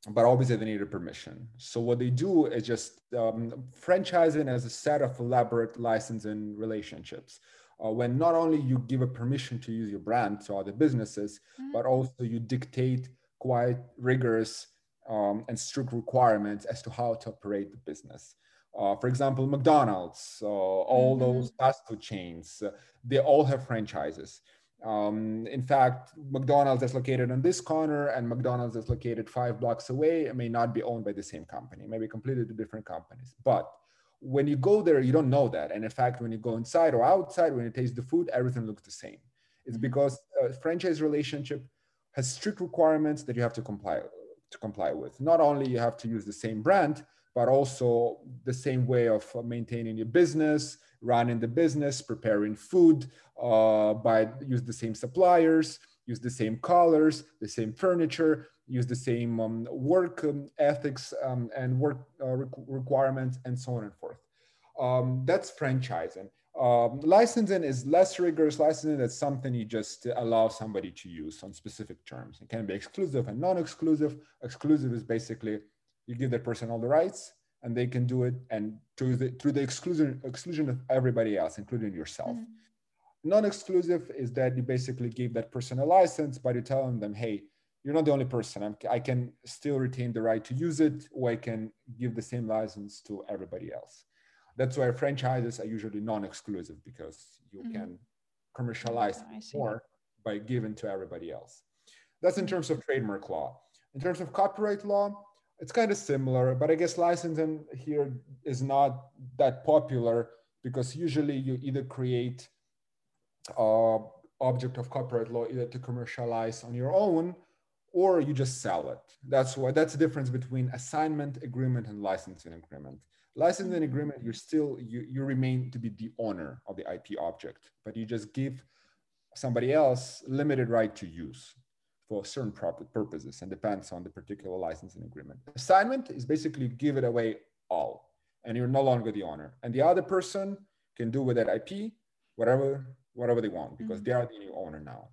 but obviously they need a permission. So what they do is just um, franchising as a set of elaborate licensing relationships. Uh, when not only you give a permission to use your brand to other businesses, mm-hmm. but also you dictate quite rigorous um, and strict requirements as to how to operate the business. Uh, for example, McDonald's, uh, all mm-hmm. those fast food chains, uh, they all have franchises. Um, in fact, McDonald's that's located on this corner and McDonald's that's located five blocks away may not be owned by the same company, maybe completely different companies. But when you go there, you don't know that. And in fact, when you go inside or outside, when you taste the food, everything looks the same. It's mm-hmm. because a franchise relationship has strict requirements that you have to comply to comply with. Not only you have to use the same brand, but also the same way of maintaining your business, running the business, preparing food, uh, by use the same suppliers, use the same colors, the same furniture, use the same um, work um, ethics um, and work uh, requirements, and so on and forth. Um, that's franchising. Um, licensing is less rigorous. Licensing is something you just allow somebody to use on specific terms. It can be exclusive and non-exclusive. Exclusive is basically you give that person all the rights and they can do it and through the through the exclusion exclusion of everybody else including yourself mm-hmm. non-exclusive is that you basically give that person a license but you're telling them hey you're not the only person I'm, i can still retain the right to use it or i can give the same license to everybody else that's why franchises are usually non-exclusive because you mm-hmm. can commercialize more by giving to everybody else that's in mm-hmm. terms of trademark law in terms of copyright law it's kind of similar, but I guess licensing here is not that popular because usually you either create a object of copyright law either to commercialize on your own or you just sell it. That's why that's the difference between assignment agreement and licensing agreement. Licensing agreement, you're still you, you remain to be the owner of the IP object, but you just give somebody else limited right to use for certain purposes and depends on the particular licensing agreement. Assignment is basically give it away all and you're no longer the owner. And the other person can do with that IP whatever whatever they want because mm-hmm. they are the new owner now.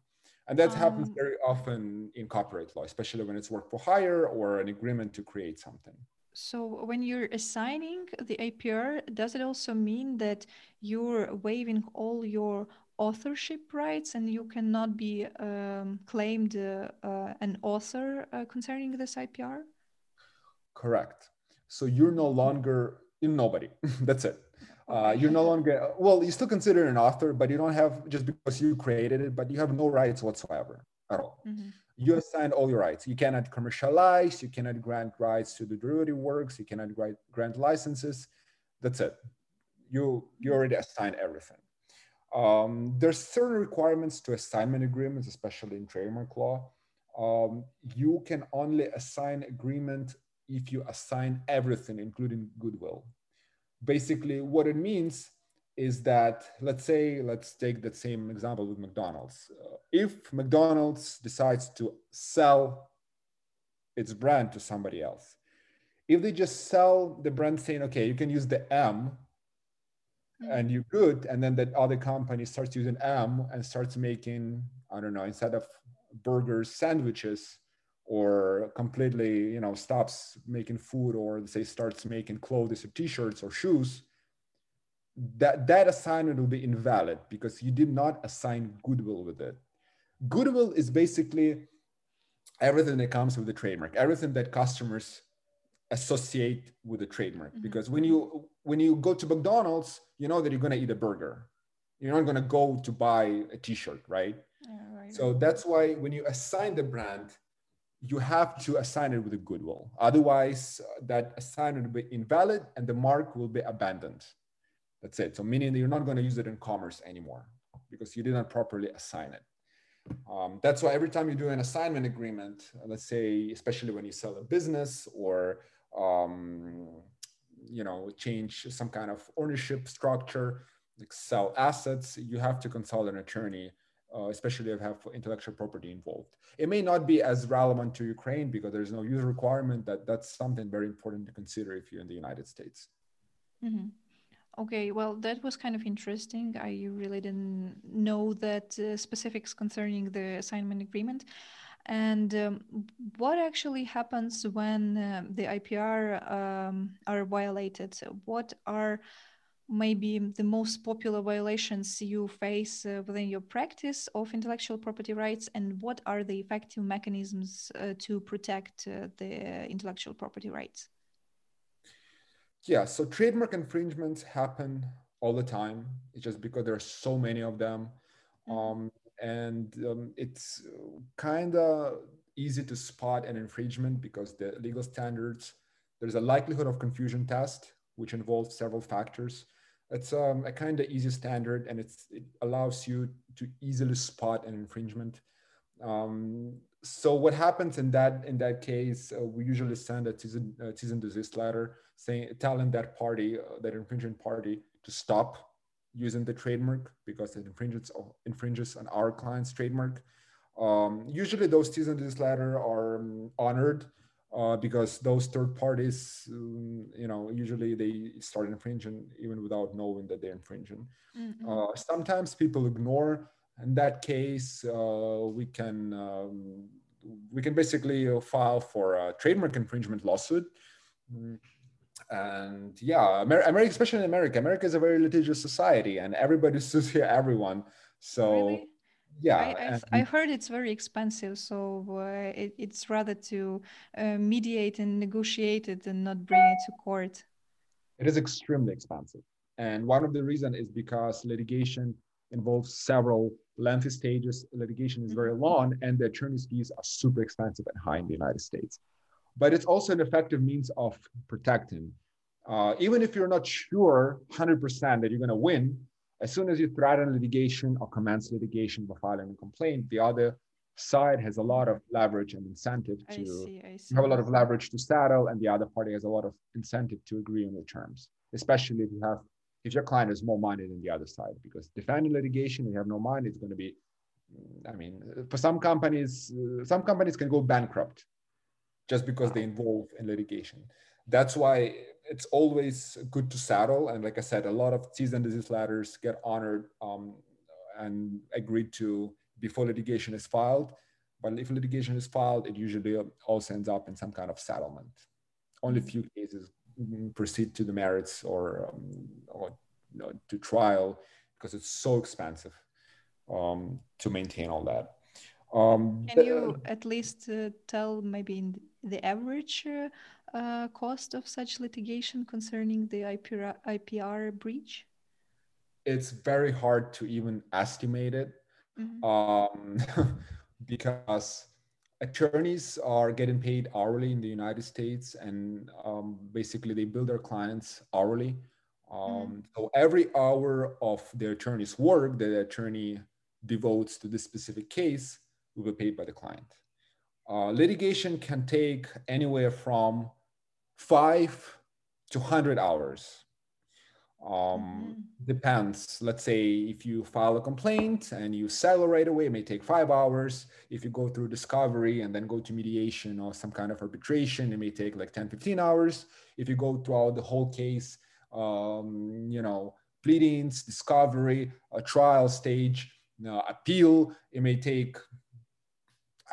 And that um, happens very often in copyright law, especially when it's work for hire or an agreement to create something. So when you're assigning the IPR, does it also mean that you're waiving all your authorship rights and you cannot be um, claimed uh, uh, an author uh, concerning this IPR? Correct. So you're no longer in nobody. That's it. Uh, you're no longer well. You still consider an author, but you don't have just because you created it, but you have no rights whatsoever at all. Mm-hmm. You assigned all your rights. You cannot commercialize. You cannot grant rights to the derivative works. You cannot grant, grant licenses. That's it. You you already assigned everything. Um, there's certain requirements to assignment agreements, especially in trademark law. Um, you can only assign agreement if you assign everything, including goodwill. Basically, what it means is that, let's say, let's take that same example with McDonald's. Uh, if McDonald's decides to sell its brand to somebody else, if they just sell the brand saying, okay, you can use the M Mm-hmm. and you're good and then that other company starts using m and starts making i don't know instead of burgers sandwiches or completely you know stops making food or say starts making clothes or t-shirts or shoes that that assignment will be invalid because you did not assign goodwill with it. Goodwill is basically everything that comes with the trademark everything that customers associate with the trademark. Mm-hmm. because when you when you go to mcdonald's you know that you're going to eat a burger. You're not going to go to buy a t-shirt right? Yeah, right. So that's why when you assign the brand you have to assign it with a goodwill. Otherwise that assignment will be invalid and the mark will be abandoned. That's it. So meaning that you're not going to use it in commerce anymore because you did not properly assign it. Um, that's why every time you do an assignment agreement, let's say, especially when you sell a business or um, you know change some kind of ownership structure, like sell assets, you have to consult an attorney, uh, especially if you have intellectual property involved. It may not be as relevant to Ukraine because there's no user requirement. That that's something very important to consider if you're in the United States. Mm-hmm. Okay, well, that was kind of interesting. I really didn't know that uh, specifics concerning the assignment agreement. And um, what actually happens when uh, the IPR um, are violated? What are maybe the most popular violations you face uh, within your practice of intellectual property rights, and what are the effective mechanisms uh, to protect uh, the intellectual property rights? Yeah, so trademark infringements happen all the time. It's just because there are so many of them. Mm-hmm. Um, and um, it's kind of easy to spot an infringement because the legal standards, there's a likelihood of confusion test, which involves several factors. It's um, a kind of easy standard and it allows you to easily spot an infringement. Um, so what happens in that in that case, uh, we usually send a cease and, uh, desist letter saying telling that party, uh, that infringing party, to stop using the trademark because it infringes infringes on our client's trademark. Um, usually, those cease and desist letter are um, honored uh, because those third parties, um, you know, usually they start infringing even without knowing that they're infringing. Mm-hmm. Uh, sometimes people ignore in that case, uh, we can um, we can basically file for a trademark infringement lawsuit. Mm, and yeah, America, especially in America, America is a very litigious society, and everybody sues here everyone. So. Really? yeah I, and, I, heard it's very expensive so uh, it, it's rather to uh, mediate and negotiate it and not bring it to court it is extremely expensive and one of the reasons is because litigation involves several lengthy stages. Litigation is very mm-hmm. long, and the attorney's fees are super expensive and high in the United States. But it's also an effective means of protecting. Uh, even if you're not sure 100% that you're going to win, as soon as you threaten litigation or commence litigation by filing a complaint, the other side has a lot of leverage and incentive to I see, I see. have a lot of leverage to settle, and the other party has a lot of incentive to agree on the terms, especially if you have if your client is more money than the other side because defending litigation you have no money it's going to be i mean for some companies uh, some companies can go bankrupt just because they involve in litigation. That's why it's always good to settle and like i said a lot of cease and desist letters get honored um, and agreed to before litigation is filed. But if litigation is filed it usually also ends up in some kind of settlement. Only a few cases proceed to the merits or, um, or you know, to trial because it's so expensive um, to maintain all that. Um, Can you at least uh, tell maybe in the average uh, cost of such litigation concerning the IPR, IPR breach? It's very hard to even estimate it mm-hmm. um, because attorneys are getting paid hourly in the United States, and um, basically they bill their clients hourly. Um, mm-hmm. So every hour of the attorney's work that the attorney devotes to this specific case will be paid by the client. Uh, litigation can take anywhere from five to 100 hours. Um, mm-hmm. depends. Let's say if you file a complaint and you settle right away it may take five hours. If you go through discovery and then go to mediation or some kind of arbitration it may take like 10 15 hours. If you go throughout the whole case um, you know pleadings discovery a trial stage you know, appeal it may take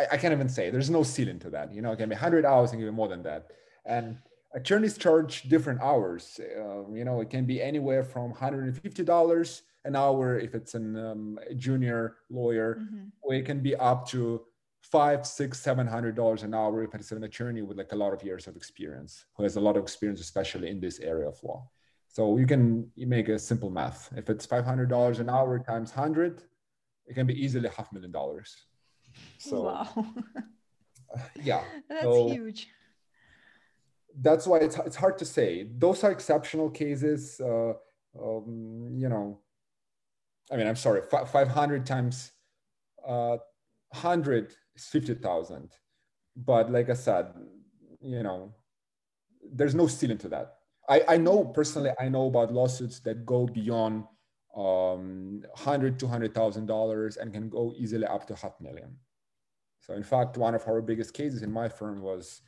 I, I can't even say there's no ceiling to that you know it can be 100 hours and even more than that and attorneys charge different hours. Uh, you know, it can be anywhere from $150 an hour if it's an, um, a junior lawyer, mm-hmm. or it can be up to five, six, seven hundred dollars an hour if it's an attorney with like a lot of years of experience, who has a lot of experience, especially in this area of law. So you can you make a simple math. If it's five hundred dollars an hour times hundred, it can be easily half million dollars. So wow. yeah, that's so, huge that's why it's, it's hard to say. Those are exceptional cases. Uh, um, you know, I mean, I'm sorry, 500 times uh, 100 is 50,000. But like I said, you know, there's no ceiling to that. I, I know personally, I know about lawsuits that go beyond um, 100 $200,000 and can go easily up to half million. So in fact, one of our biggest cases in my firm was,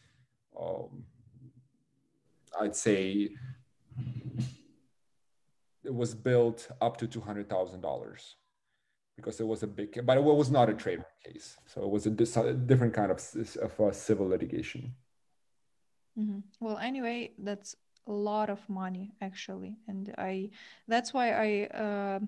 um, I'd say, it was built up to $200,000 because it was a big, but it was not a trademark case. So it was a, a different kind of, of uh, civil litigation. Mm-hmm. Well, anyway, that's a lot of money actually, and I that's why I uh,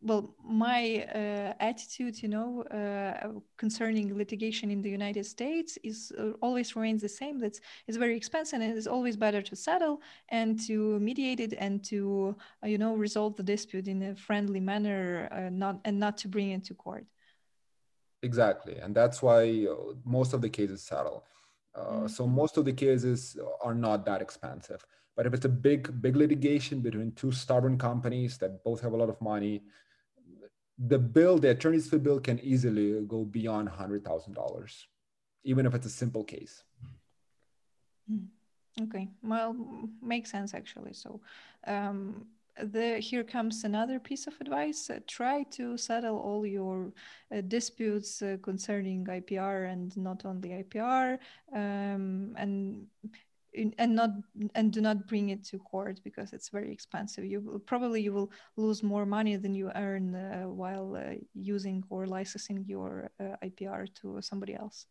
well my uh, attitude you know uh, concerning litigation in the united states is uh, always remains the same. That's it's very expensive and it's always better to settle and to mediate it and to uh, you know resolve the dispute in a friendly manner uh, not and not to bring it to court. Exactly. And that's why uh, most of the cases settle. Mm-hmm. so most of the cases are not that expensive but if it's a big big litigation between two stubborn companies that both have a lot of money the bill, the attorney's fee bill can easily go beyond $100,000, even if it's a simple case. Hmm. Okay, well, makes sense actually. So, um, the here comes another piece of advice uh, try to settle all your uh, disputes uh, concerning ipr and not only ipr um, and and not and do not bring it to court because it's very expensive. You will, probably you will lose more money than you earn uh, while uh, using or licensing your uh, ipr to somebody else.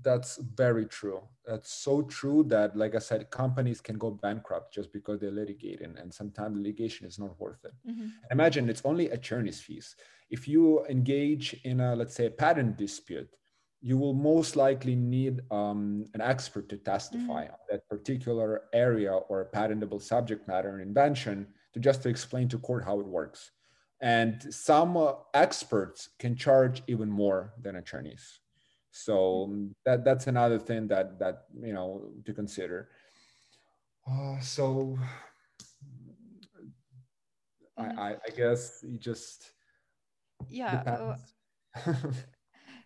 That's very true. That's so true that like i said companies can go bankrupt just because they litigate and, and sometimes litigation is not worth it. Mm-hmm. imagine it's only attorney's fees. If you engage in a let's say a patent dispute you will most likely need um, an expert to testify mm-hmm. on that particular area or patentable subject matter and invention to just to explain to court how it works and some uh, experts can charge even more than attorneys so mm-hmm. um, that that's another thing that that you know to consider uh, so mm-hmm. I, I guess you just yeah uh,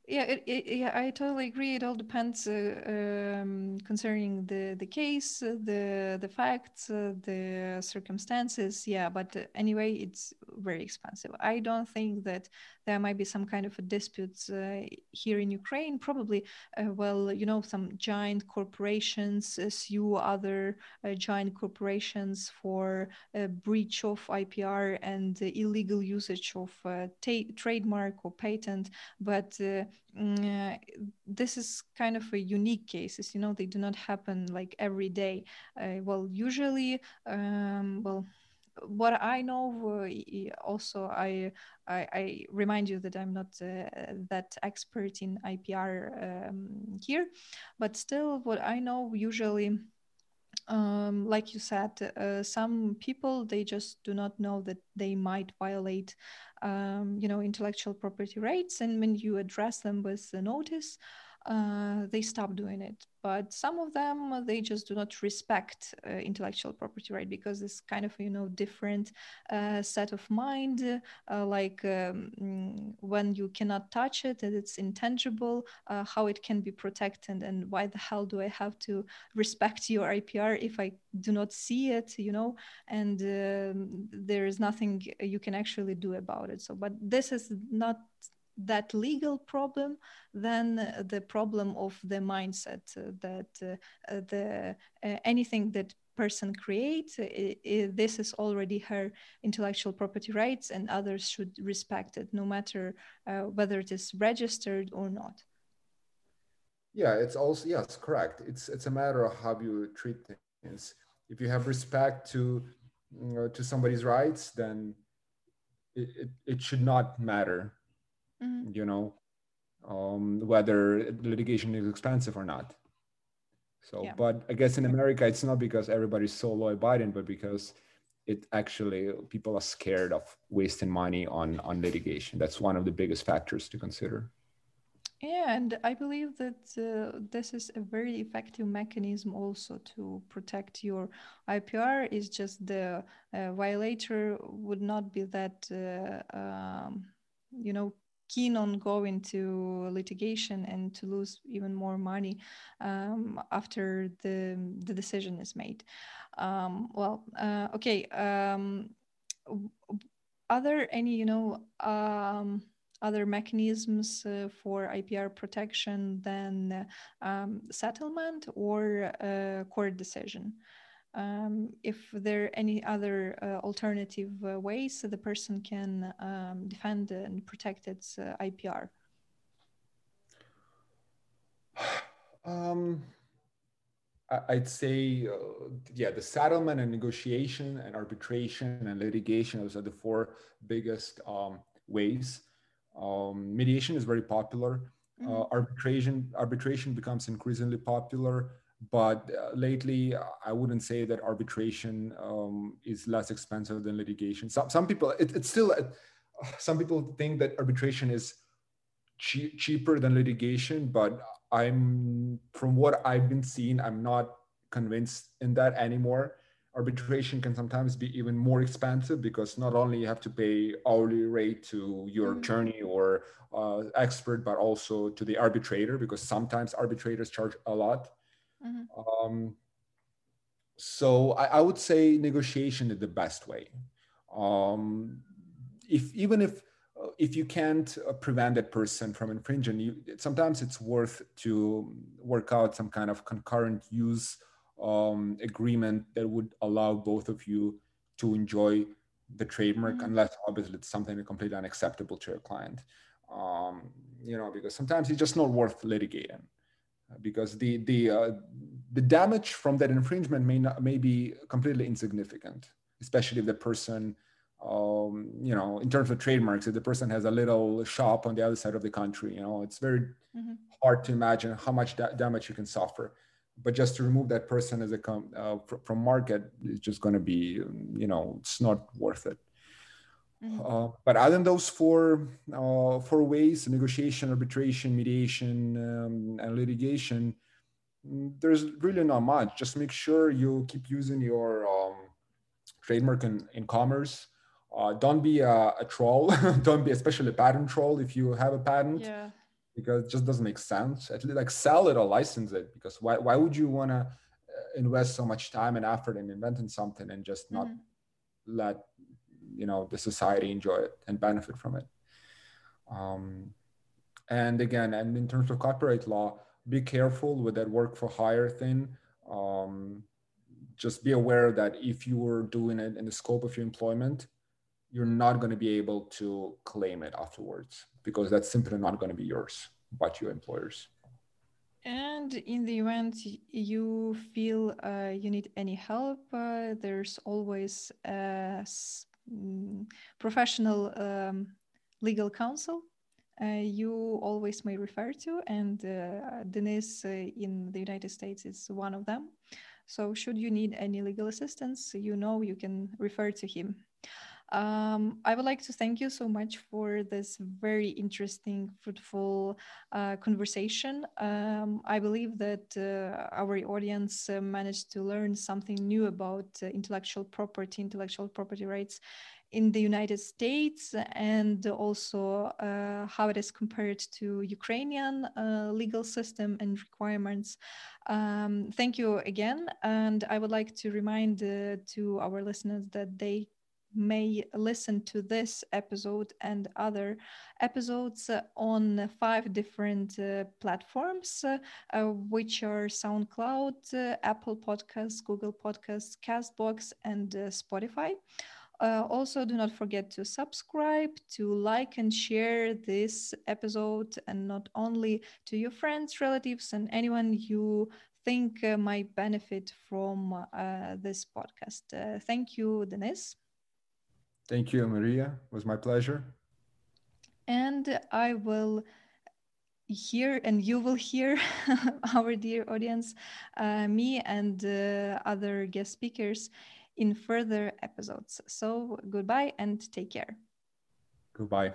yeah it, it, yeah i totally agree. It all depends uh, um, concerning the the case uh, the the facts uh, the circumstances. Yeah but uh, anyway it's very expensive. I don't think that there might be some kind of a disputes uh, here in ukraine. Probably uh, well you know some giant corporations sue other giant corporations for breach of ipr and illegal usage of trademark or patent. But uh, this is kind of a unique cases you know they do not happen like every day. Uh, well usually um, well what I know, uh, also, I, I, I remind you that I'm not uh, that expert in IPR um, here, but still, what I know usually um, like you said, uh, some people they just do not know that they might violate, um, you know, intellectual property rights, and when you address them with a notice, uh, they stop doing it. But some of them, they just do not respect uh, intellectual property right because it's kind of you know different uh, set of mind. Uh, like um, mm, when you cannot touch it and it's intangible, uh, how it can be protected, and why the hell do I have to respect your IPR if I do not see it? You know, and um, there is nothing you can actually do about it. So, but this is not that legal problem than the problem of the mindset uh, that uh, uh, the anything that person creates this is already her intellectual property rights and others should respect it no matter uh, whether it is registered or not. Yeah it's also yes correct. It's it's a matter of how you treat things. If you have respect to you know, to somebody's rights then it, it, it should not matter mm-hmm. you know um, whether litigation is expensive or not so yeah. but i guess in america it's not because everybody's so law abiding but because it actually people are scared of wasting money on on litigation that's one of the biggest factors to consider yeah, and I believe that uh, this is a very effective mechanism also to protect your IPR. Is just the uh, violator would not be that, uh, um, you know, keen on going to litigation and to lose even more money um, after the the decision is made. Um, well, uh, okay. Um, are there any, you know, um, other mechanisms uh, for IPR protection than um, settlement or uh, court decision? Um, if there are any other uh, alternative uh, ways the person can um, defend and protect its uh, IPR? Um, I'd say, uh, yeah, the settlement and negotiation and arbitration and litigation, those are the four biggest um, ways. Um, mediation is very popular. Mm-hmm. Uh, arbitration arbitration becomes increasingly popular, but uh, lately I wouldn't say that arbitration um, is less expensive than litigation. Some some people it, it's still uh, some people think that arbitration is che- cheaper than litigation, but I'm from what I've been seeing, I'm not convinced in that anymore. Arbitration can sometimes be even more expensive because not only you have to pay hourly rate to your mm-hmm. attorney or uh, expert, but also to the arbitrator because sometimes arbitrators charge a lot. Mm-hmm. Um, so I, I, would say negotiation is the best way. Um, if even if uh, if you can't uh, prevent that person from infringing, you, sometimes it's worth to work out some kind of concurrent use um, agreement that would allow both of you to enjoy the trademark, mm-hmm. unless obviously it's something completely unacceptable to your client. Um, you know, because sometimes it's just not worth litigating, because the the uh, the damage from that infringement may not may be completely insignificant, especially if the person um, you know, in terms of trademarks, if the person has a little shop on the other side of the country, you know, it's very mm-hmm. hard to imagine how much da- damage you can suffer. But just to remove that person as a com- uh, fr- from market is just going to be, you know, it's not worth it. Mm-hmm. Uh, but other than those four uh, four ways: negotiation, arbitration, mediation, um, and litigation, mm, there's really not much. Just make sure you keep using your um, trademark in, in commerce uh, don't be a, a troll don't be especially a patent troll if you have a patent yeah. because it just doesn't make sense at least like sell it or license it because why, why would you want to uh, invest so much time and effort in inventing something and just not mm-hmm. let you know the society enjoy it and benefit from it. Um, and again and in terms of copyright law be careful with that work for hire thing. Um, just be aware that if you were doing it in the scope of your employment you're not going to be able to claim it afterwards because that's simply not going to be yours but your employers. And in the event you feel uh, you need any help uh, there's always a professional um, legal counsel uh, you always may refer to and uh, Denys uh, in the united states is one of them. So should you need any legal assistance you know you can refer to him um, I would like to thank you so much for this very interesting, fruitful uh, conversation. Um, I believe that uh, our audience uh, managed to learn something new about uh, intellectual property, intellectual property rights in the United States, and also uh, how it is compared to Ukrainian uh, legal system and requirements. Um, thank you again, and I would like to remind to our listeners that they may listen to this episode and other episodes on five different uh, platforms, uh, which are SoundCloud, uh, Apple Podcasts, Google Podcasts, Castbox, and uh, Spotify. Uh, also, do not forget to subscribe, to like and share this episode, and not only to your friends, relatives, and anyone you think uh, might benefit from this podcast. thank you, Denys. Thank you, Maria. It was my pleasure. And I will hear, and you will hear, our dear audience, uh, me and uh, other guest speakers in further episodes. So goodbye and take care. Goodbye.